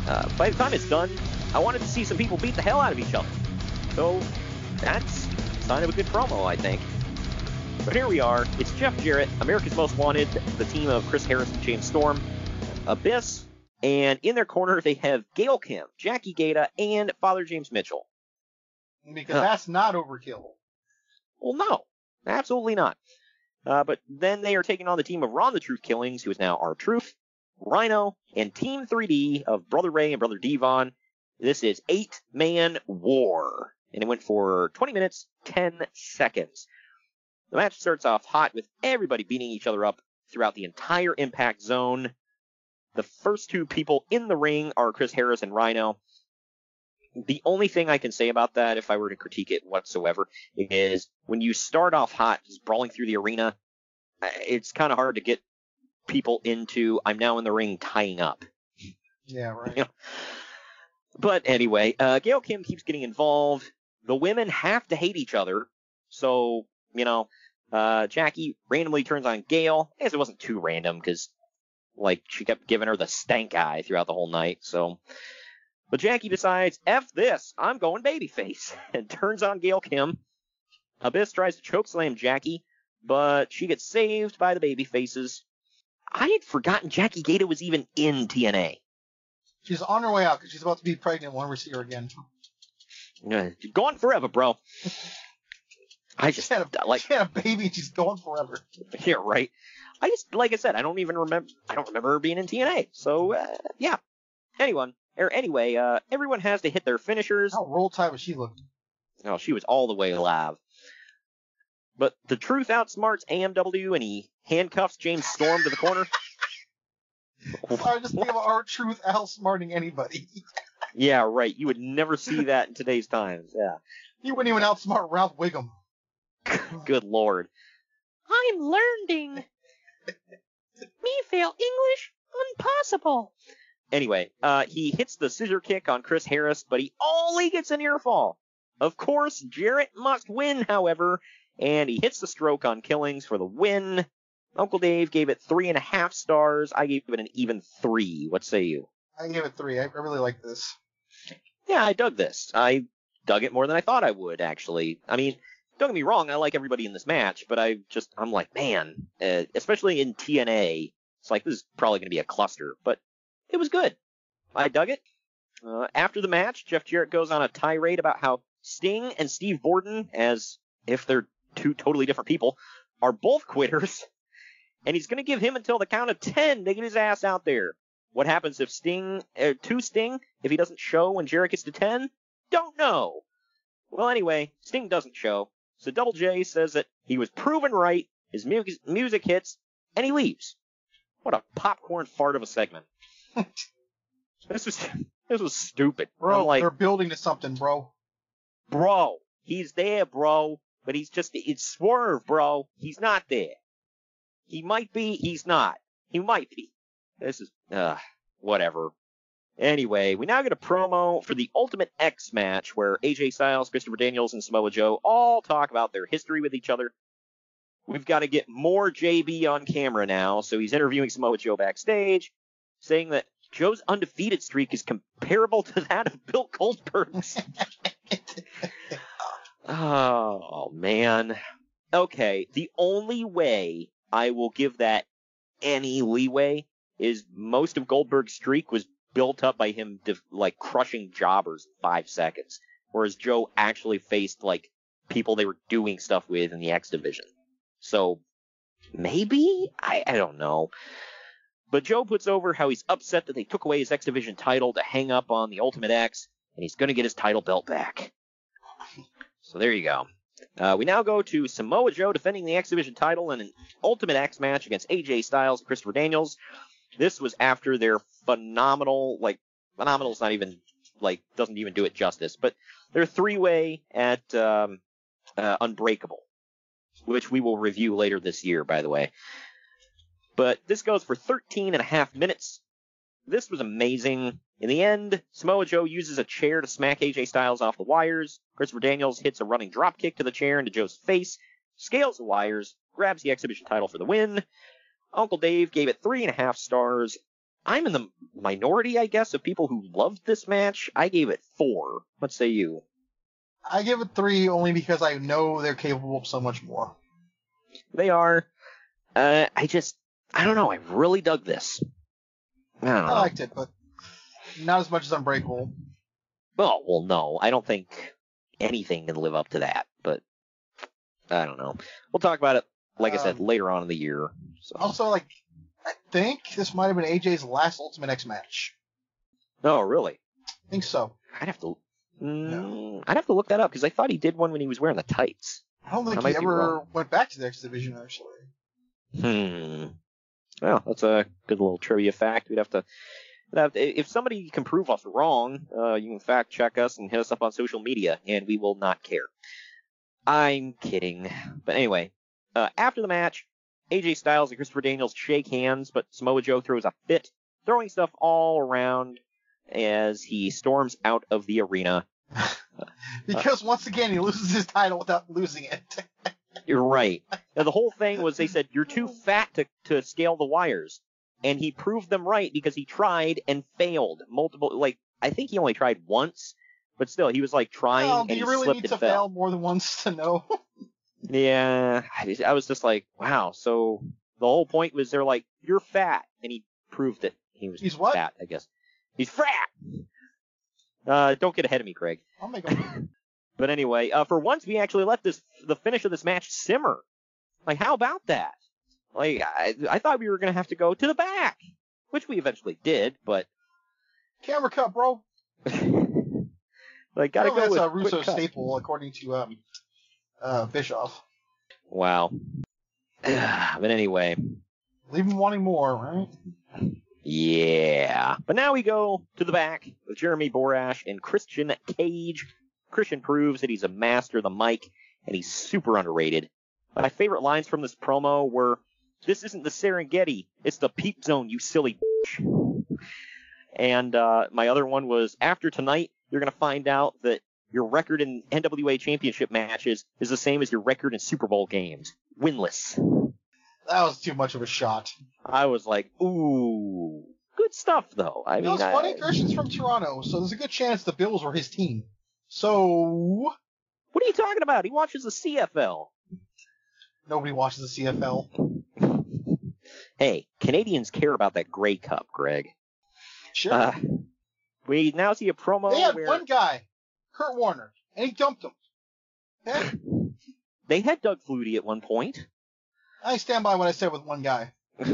Uh, by the time it's done, I wanted to see some people beat the hell out of each other. So that's sign of a good promo, I think. But here we are. It's Jeff Jarrett, America's Most Wanted, the team of Chris Harris and James Storm, Abyss, and in their corner they have Gail Kim, Jackie Gayda, and Father James Mitchell. Because that's not overkill. Well, no, absolutely not. Uh, but then they are taking on the team of Ron the Truth Killings, who is now R-Truth, Rhino, and Team 3D of Brother Ray and Brother Devon. This is eight man war, and it went for 20 minutes 10 seconds. The match starts off hot with everybody beating each other up throughout the entire impact zone. The first two people in the ring are Chris Harris and Rhino. The only thing I can say about that, if I were to critique it whatsoever, is when you start off hot, just brawling through the arena, it's kind of hard to get people into I'm now in the ring tying up. Yeah, right. You know? But anyway, uh, Gail Kim keeps getting involved. The women have to hate each other. So, you know, uh, Jackie randomly turns on Gail. I guess it wasn't too random because, like, she kept giving her the stank eye throughout the whole night. So, but Jackie decides, F this, I'm going babyface, and turns on Gail Kim. Abyss tries to chokeslam Jackie, but she gets saved by the baby faces. I had forgotten Jackie Gayda was even in TNA. She's on her way out because she's about to be pregnant when we see her again. Uh, Gone forever, bro. I just She had a, like she had a baby she's gone forever. yeah, right. I just like I said, I don't even remember. I don't remember her being in TNA. So uh, yeah. Anyone or anyway, uh, everyone has to hit their finishers. How roll tide was she looking? Oh, she was all the way live. But the truth outsmarts AMW and he handcuffs James Storm to the corner. I just think about our truth outsmarting anybody. Yeah, right. You would never see that in today's times. Yeah. He wouldn't even outsmart Ralph Wiggum. Good lord. I'm learning. Me fail English? Impossible. Anyway, uh, he hits the scissor kick on Chris Harris, but he only gets a near fall. Of course, Jarrett must win, however, and he hits the stroke on Killings for the win. Uncle Dave gave it three and a half stars. I gave it an even three. What say you? I gave it three. I, I really like this. Yeah, I dug this. I dug it more than I thought I would, actually. I mean, don't get me wrong, I like everybody in this match, but I just, I'm like, man, uh, especially in TNA, it's like, this is probably going to be a cluster, but it was good. I dug it. Uh, after the match, Jeff Jarrett goes on a tirade about how Sting and Steve Borden, as if they're two totally different people, are both quitters, and he's going to give him until the count of 10 to get his ass out there. What happens if Sting, uh, to Sting, if he doesn't show when Jarrett gets to 10? Don't know. Well, anyway, Sting doesn't show, so Double J says that he was proven right, his mu- music hits, and he leaves. What a popcorn fart of a segment. this was this was stupid. Bro, like, they're building to something, bro. bro, he's there, bro, but he's just it's swerve, bro. He's not there. He might be, he's not. He might be. This is uh whatever. Anyway, we now get a promo for the Ultimate X match where AJ Styles, Christopher Daniels, and Samoa Joe all talk about their history with each other. We've got to get more JB on camera now, so he's interviewing Samoa Joe backstage, saying that Joe's undefeated streak is comparable to that of Bill Goldberg's. oh, man. Okay, the only way I will give that any leeway is most of Goldberg's streak was built up by him def- like crushing jobbers in five seconds, whereas Joe actually faced like people they were doing stuff with in the X division. So maybe I I don't know. But Joe puts over how he's upset that they took away his X Division title to hang up on the Ultimate X, and he's going to get his title belt back. So there you go. Uh, we now go to Samoa Joe defending the X Division title in an Ultimate X match against AJ Styles Christopher Daniels. This was after their phenomenal, like, phenomenal is not even, like, doesn't even do it justice, but their three way at um, uh, Unbreakable, which we will review later this year, by the way. But this goes for 13 and a half minutes. This was amazing. In the end, Samoa Joe uses a chair to smack AJ Styles off the wires. Christopher Daniels hits a running drop kick to the chair into Joe's face, scales the wires, grabs the X Division title for the win. Uncle Dave gave it three and a half stars. I'm in the minority, I guess, of people who loved this match. I gave it four. What say you? I give it three only because I know they're capable of so much more. They are. Uh, I just, I don't know. I really dug this. I don't know. I liked it, but not as much as Unbreakable. Well, well, no. I don't think anything can live up to that, but I don't know. We'll talk about it, like I said, Um, later on in the year. So. Also, like, I think this might have been AJ's last Ultimate X match. Oh, really? I think so. I'd have to. Mm, I'd have to look that up because I thought he did one when he was wearing the tights. I don't think I he ever went back to the X Division, actually. Hmm. Well, that's a good little trivia fact. We'd have to. we'd have to- If somebody can prove us wrong, uh, you can fact check us and hit us up on social media, and we will not care. I'm kidding. But anyway, uh, after the match, AJ Styles and Christopher Daniels shake hands, but Samoa Joe throws a fit, throwing stuff all around as he storms out of the arena. Because once again, he loses his title without losing it. You're right. Now, the whole thing was they said you're too fat to, to scale the wires, and he proved them right because he tried and failed multiple. Like I think he only tried once, but still he was like trying well, and do he you really slipped need to and fell. fail more than once to know? Yeah, I, was just like, wow. So the whole point was they're like, you're fat, and he proved it. He was He's what? fat, I guess. He's fat. Uh, don't get ahead of me, Craig. I'll make him. But anyway, uh, for once we actually let this the finish of this match simmer. Like, how about that? Like, I, I thought we were gonna have to go to the back, which we eventually did, but Camera cut, bro. like, gotta Well, go that's with a Russo cut. staple, according to um, uh, Bischoff. Wow. but anyway, Leave him wanting more, right? yeah. But now we go to the back with Jeremy Borash and Christian Cage. Christian proves that he's a master of the mic and he's super underrated. My favorite lines from this promo were, "This isn't the Serengeti, it's the Peep Zone, you silly." bitch." And uh, my other one was, "After tonight, you're gonna find out that your record in NWA Championship matches is the same as your record in Super Bowl games, winless." That was too much of a shot. I was like, "Ooh, good stuff, though." I you mean, what's I- funny? Christian's from Toronto, so there's a good chance the Bills were his team. So what are you talking about? He watches the CFL. nobody watches the CFL. Hey, Canadians care about that Grey Cup, Greg. Sure. Uh, we now see a promo they had where one guy, Kurt Warner, and he dumped him. They had Doug Flutie at one point. I stand by what I said with one guy.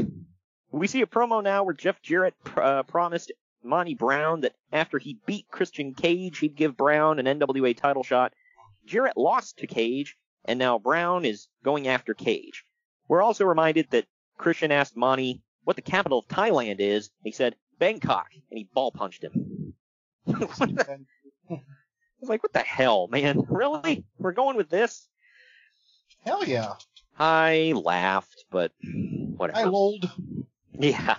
We see a promo now where Jeff Jarrett uh, promised Monty Brown that after he beat Christian Cage, he'd give Brown an NWA title shot. Jarrett lost to Cage, and now Brown is going after Cage. We're also reminded that Christian asked Monty what the capital of Thailand is. He said Bangkok, and he ball punched him. What the- I was like, what the hell, man? Really? We're going with this? Hell yeah. I laughed, but whatever. I lolled. Yeah.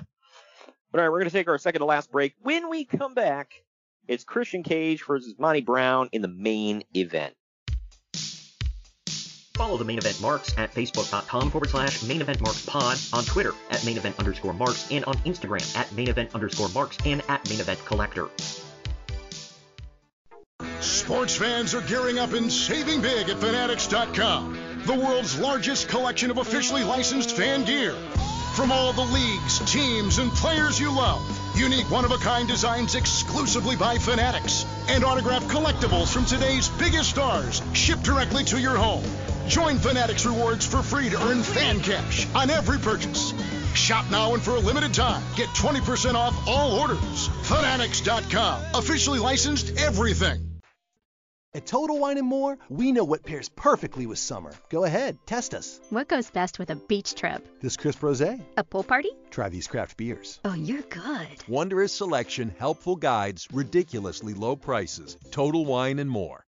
But all right, we're going to take our second to last break. When we come back, it's Christian Cage versus Monty Brown in the main event. Follow the main event marks at facebook.com forward slash main event marks pod, on Twitter at main event underscore marks, and on Instagram at main event underscore marks and at main event collector. Sports fans are gearing up and saving big at Fanatics.com, the world's largest collection of officially licensed fan gear. From all the leagues, teams, and players you love, unique one of a kind designs exclusively by Fanatics, and autographed collectibles from today's biggest stars shipped directly to your home. Join Fanatics Rewards for free to earn fan cash on every purchase. Shop now and for a limited time, get 20% off all orders. Fanatics.com, officially licensed everything. At Total Wine and More, we know what pairs perfectly with summer. Go ahead, test us. What goes best with a beach trip? This crisp rosé. A pool party? Try these craft beers. Oh, you're good. Wondrous selection, helpful guides, ridiculously low prices. Total Wine and More.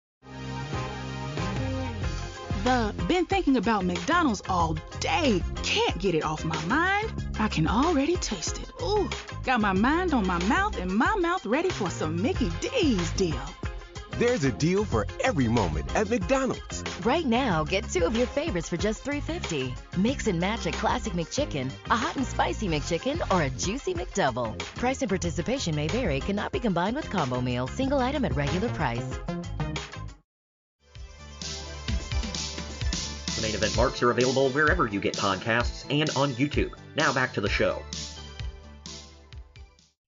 The been thinking about McDonald's all day. Can't get it off my mind. I can already taste it. Ooh, got my mind on my mouth and my mouth ready for some Mickey D's deal. There's a deal for every moment at McDonald's. Right now, get two of your favorites for just $3.50. Mix and match a classic McChicken, a hot and spicy McChicken, or a juicy McDouble. Price and participation may vary, cannot be combined with combo meal, single item at regular price. The main event marks are available wherever you get podcasts and on YouTube. Now back to the show.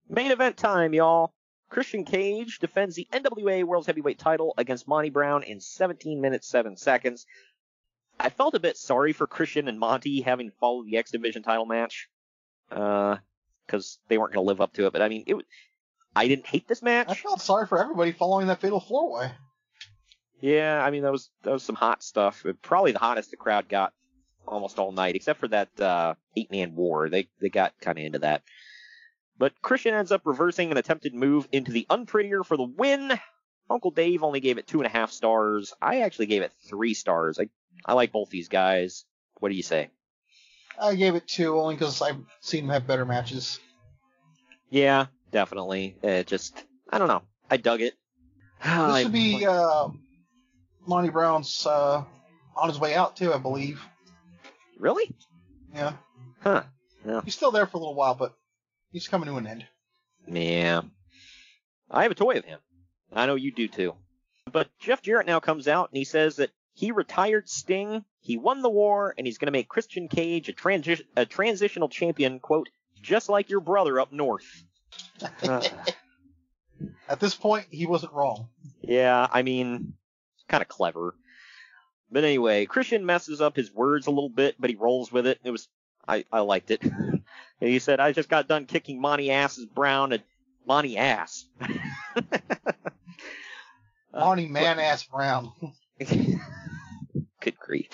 Main event time, y'all. Christian Cage defends the NWA World Heavyweight title against Monty Brown in 17 minutes 7 seconds. I felt a bit sorry for Christian and Monty having to follow the X Division title match, because uh, they weren't going to live up to it. But I mean, it. I didn't hate this match. I felt sorry for everybody following that fatal four way. Yeah, I mean that was that was some hot stuff. Probably the hottest the crowd got almost all night, except for that uh, eight man war. They they got kind of into that. But Christian ends up reversing an attempted move into the unprettier for the win. Uncle Dave only gave it two and a half stars. I actually gave it three stars. I I like both these guys. What do you say? I gave it two only because I've seen them have better matches. Yeah, definitely. It just I don't know. I dug it. This would be uh, Monty Brown's uh, on his way out too, I believe. Really? Yeah. Huh. Yeah. He's still there for a little while, but he's coming to an end. Yeah. I have a toy of him. I know you do too. But Jeff Jarrett now comes out and he says that he retired Sting, he won the war, and he's going to make Christian Cage a, transi- a transitional champion, quote, just like your brother up north. Uh, At this point, he wasn't wrong. yeah, I mean, kind of clever. But anyway, Christian messes up his words a little bit, but he rolls with it. It was, I, I liked it. he said, I just got done kicking Monty Ass's Brown at Monty Ass. Monty Man Ass Brown. Good grief.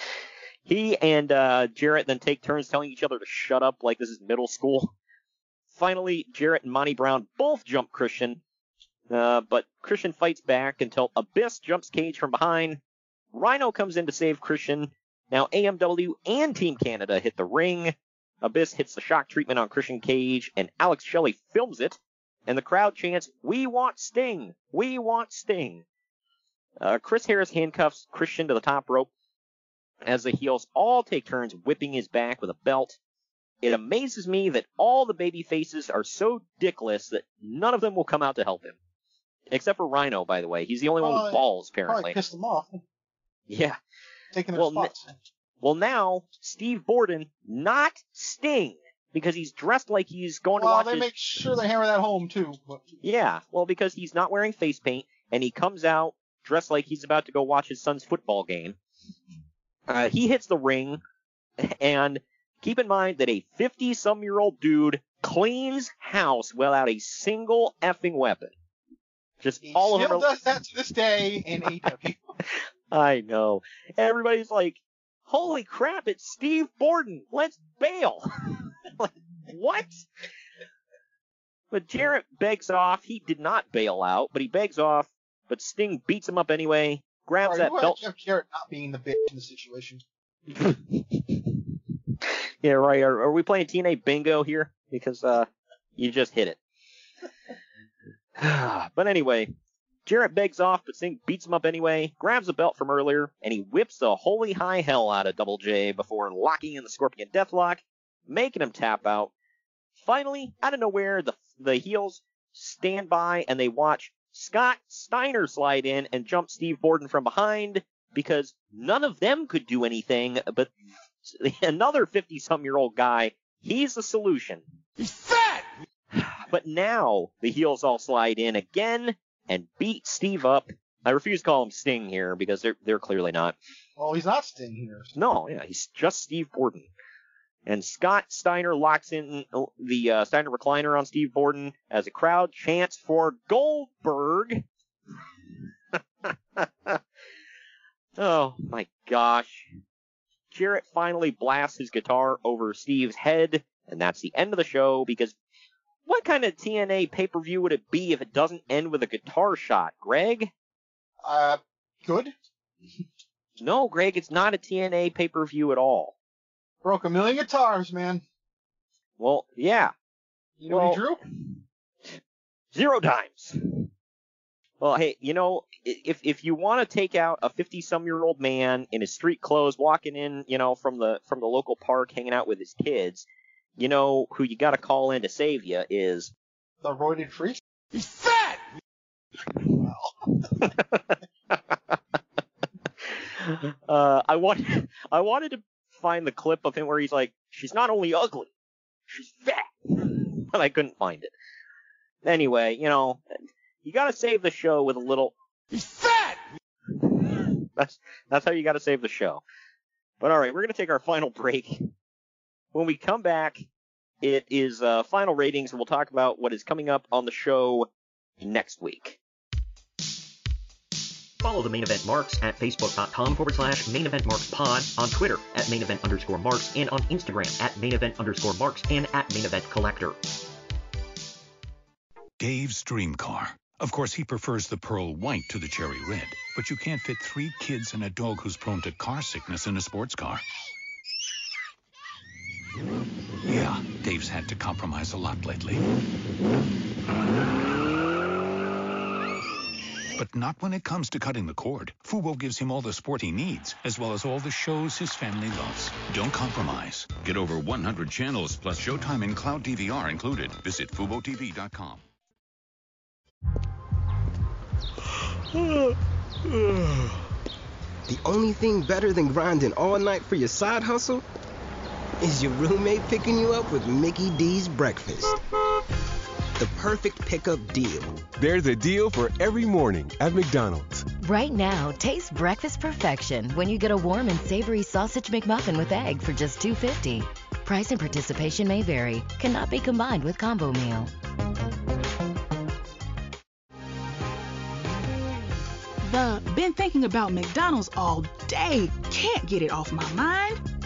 He and uh, Jarrett then take turns telling each other to shut up like this is middle school. Finally, Jarrett and Monty Brown both jump Christian, uh, but Christian fights back until Abyss jumps Cage from behind. Rhino comes in to save Christian. Now AMW and Team Canada hit the ring. Abyss hits the shock treatment on Christian Cage, and Alex Shelley films it. And the crowd chants, "We want Sting! We want Sting!" Uh, Chris Harris handcuffs Christian to the top rope as the heels all take turns whipping his back with a belt. It amazes me that all the baby faces are so dickless that none of them will come out to help him. Except for Rhino, by the way. He's the only one with Probably- balls, Probably apparently. pissed them off, Yeah. taking their Well, spots. Well, now, Steve Borden, not Sting, because he's dressed like he's going to watch. well, they his- make sure they hammer that home too. But Yeah, well, because he's not wearing face paint, and he comes out dressed like he's about to go watch his son's football game. Uh, he hits the ring, and keep in mind that a 50 some year old dude cleans house without a single effing weapon. Just all of still them. are- does that to this day in AEW. I know. Everybody's like, holy crap, it's Steve Borden. Let's bail. like, what? But Jarrett begs off. He did not bail out, but he begs off. But Sting beats him up anyway, grabs Sorry, that had belt. Jeff Jarrett not being the bitch in the situation. Yeah, right. Are, are we playing TNA bingo here? Because, uh, You just hit it. but anyway, Jarrett begs off, but Sting beats him up anyway, grabs a belt from earlier, and he whips the holy high hell out of Double J before locking in the Scorpion Deathlock, making him tap out. Finally, out of nowhere, the the heels stand by and they watch Scott Steiner slide in and jump Steve Borden from behind because none of them could do anything, but another 50 some year old guy, he's the solution. He's fat! But now the heels all slide in again and beat Steve up. I refuse to call him Sting here because they're they're clearly not. Oh, he's not Sting here. No, yeah, he's just Steve Borden. And Scott Steiner locks in the uh, Steiner recliner on Steve Borden as a crowd chants for Goldberg. oh my gosh. Jarrett finally blasts his guitar over Steve's head, and that's the end of the show because what kind of TNA pay per view would it be if it doesn't end with a guitar shot, Greg? Uh, good. No, Greg, it's not a TNA pay per view at all. Broke a million guitars, man. Well, yeah. You know well, what he drew? Zero times. Well, hey, you know, if if you want to take out a 50 some year old man in his street clothes walking in, you know, from the from the local park hanging out with his kids, you know who you got to call in to save you is the roided freak. He's fat. uh, I want I wanted to find the clip of him where he's like, she's not only ugly, she's fat, but I couldn't find it. Anyway, you know, you got to save the show with a little. He's fat. That's that's how you got to save the show. But all right, we're gonna take our final break. When we come back, it is uh, final ratings, and we'll talk about what is coming up on the show next week. Follow the main event marks at facebook.com forward slash main event marks pod, on Twitter at main event underscore marks, and on Instagram at main event underscore marks and at main event collector. Dave's dream car. Of course, he prefers the pearl white to the cherry red, but you can't fit three kids and a dog who's prone to car sickness in a sports car. Yeah, Dave's had to compromise a lot lately. But not when it comes to cutting the cord. Fubo gives him all the sport he needs, as well as all the shows his family loves. Don't compromise. Get over 100 channels plus Showtime and Cloud DVR included. Visit FuboTV.com. The only thing better than grinding all night for your side hustle is your roommate picking you up with Mickey D's breakfast. The perfect pickup deal. There's a deal for every morning at McDonald's. Right now, taste breakfast perfection when you get a warm and savory sausage McMuffin with egg for just $2.50. Price and participation may vary. Cannot be combined with combo meal. The been thinking about McDonald's all day. Can't get it off my mind.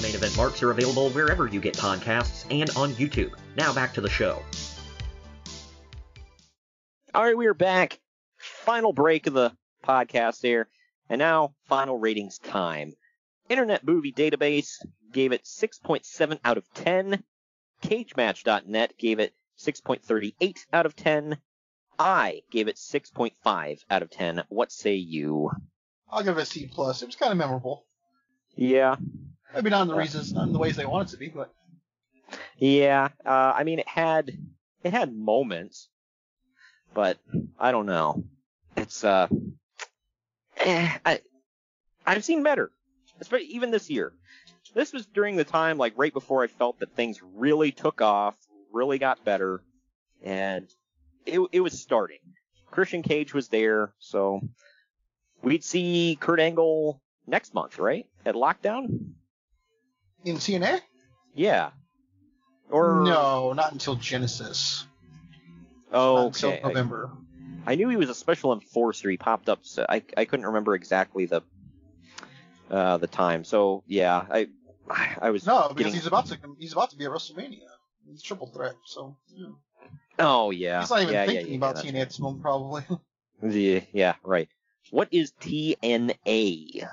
The main event marks are available wherever you get podcasts and on YouTube. Now back to the show. All right, we are back. Final break of the podcast here. And now, final ratings time. Internet Movie Database gave it 6.7 out of 10. CageMatch.net gave it 6.38 out of 10. I gave it 6.5 out of 10. What say you? I'll give it a C plus. It was kind of memorable. Yeah. Maybe not in the reasons, not in the ways they want it to be, but Yeah. Uh, I mean, it had it had moments, but I don't know. It's uh, eh, I I've seen better, especially even this year. This was during the time, like right before I felt that things really took off, really got better, and it it was starting. Christian Cage was there, so we'd see Kurt Angle next month, right? At Lockdown? In TNA? Yeah. Or no, not until Genesis. Oh, Not until okay. November. I knew he was a special enforcer. He popped up. So I I couldn't remember exactly the uh, the time. So yeah, I I was No, because getting- he's about to he's about to be at WrestleMania. He's triple threat, so yeah. Oh yeah. he's not even yeah, thinking yeah, about TNA at this moment, probably. Yeah, yeah, right. What is TNA?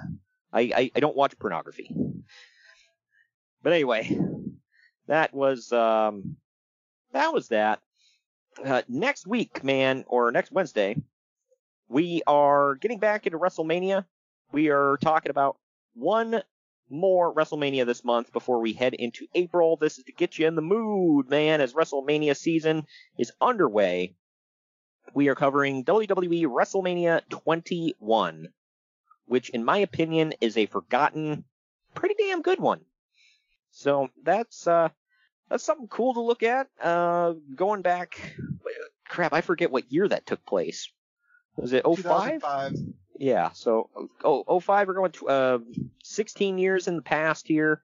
I, I, I don't watch pornography. But anyway, that was um that was that. Uh, next week, man, or next Wednesday, we are getting back into WrestleMania. We are talking about one more WrestleMania this month before we head into April. This is to get you in the mood, man, as WrestleMania season is underway we are covering WWE WrestleMania 21, which, in my opinion, is a forgotten, pretty damn good one. So that's uh, that's something cool to look at. Uh, going back, crap, I forget what year that took place. Was it 05? Yeah, so oh, 05, we're going to, uh, 16 years in the past here.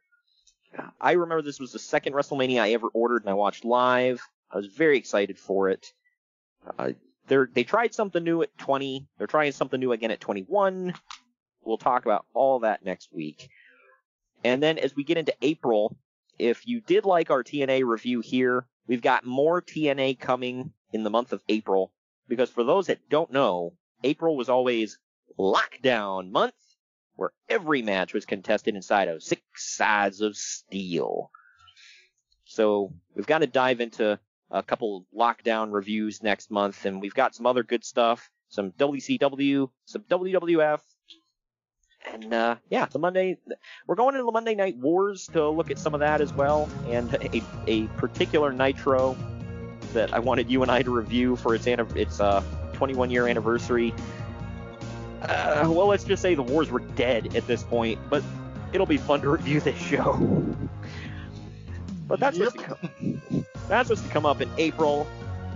I remember this was the second WrestleMania I ever ordered and I watched live. I was very excited for it. Uh, they tried something new at 20. They're trying something new again at 21. We'll talk about all that next week. And then as we get into April, if you did like our TNA review here, we've got more TNA coming in the month of April. Because for those that don't know, April was always lockdown month where every match was contested inside of six sides of steel. So we've got to dive into a couple lockdown reviews next month, and we've got some other good stuff, some WCW, some WWF, and uh, yeah, the Monday we're going into the Monday Night Wars to look at some of that as well, and a, a particular Nitro that I wanted you and I to review for its its uh, 21 year anniversary. Uh, well, let's just say the wars were dead at this point, but it'll be fun to review this show. But that's what's to come. That's what's to come up in April.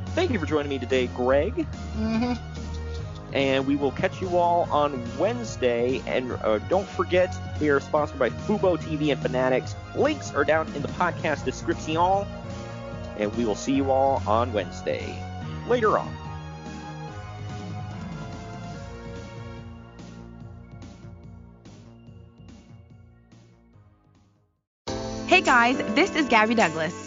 Thank you for joining me today, Greg. Mm-hmm. And we will catch you all on Wednesday. And uh, don't forget, we are sponsored by Fubo TV and Fanatics. Links are down in the podcast description. And we will see you all on Wednesday. Later on. Hey guys, this is Gabby Douglas.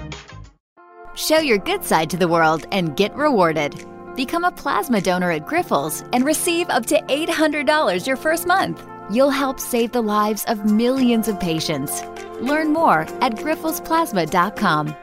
Show your good side to the world and get rewarded. Become a plasma donor at Grifols and receive up to $800 your first month. You'll help save the lives of millions of patients. Learn more at grifolsplasma.com.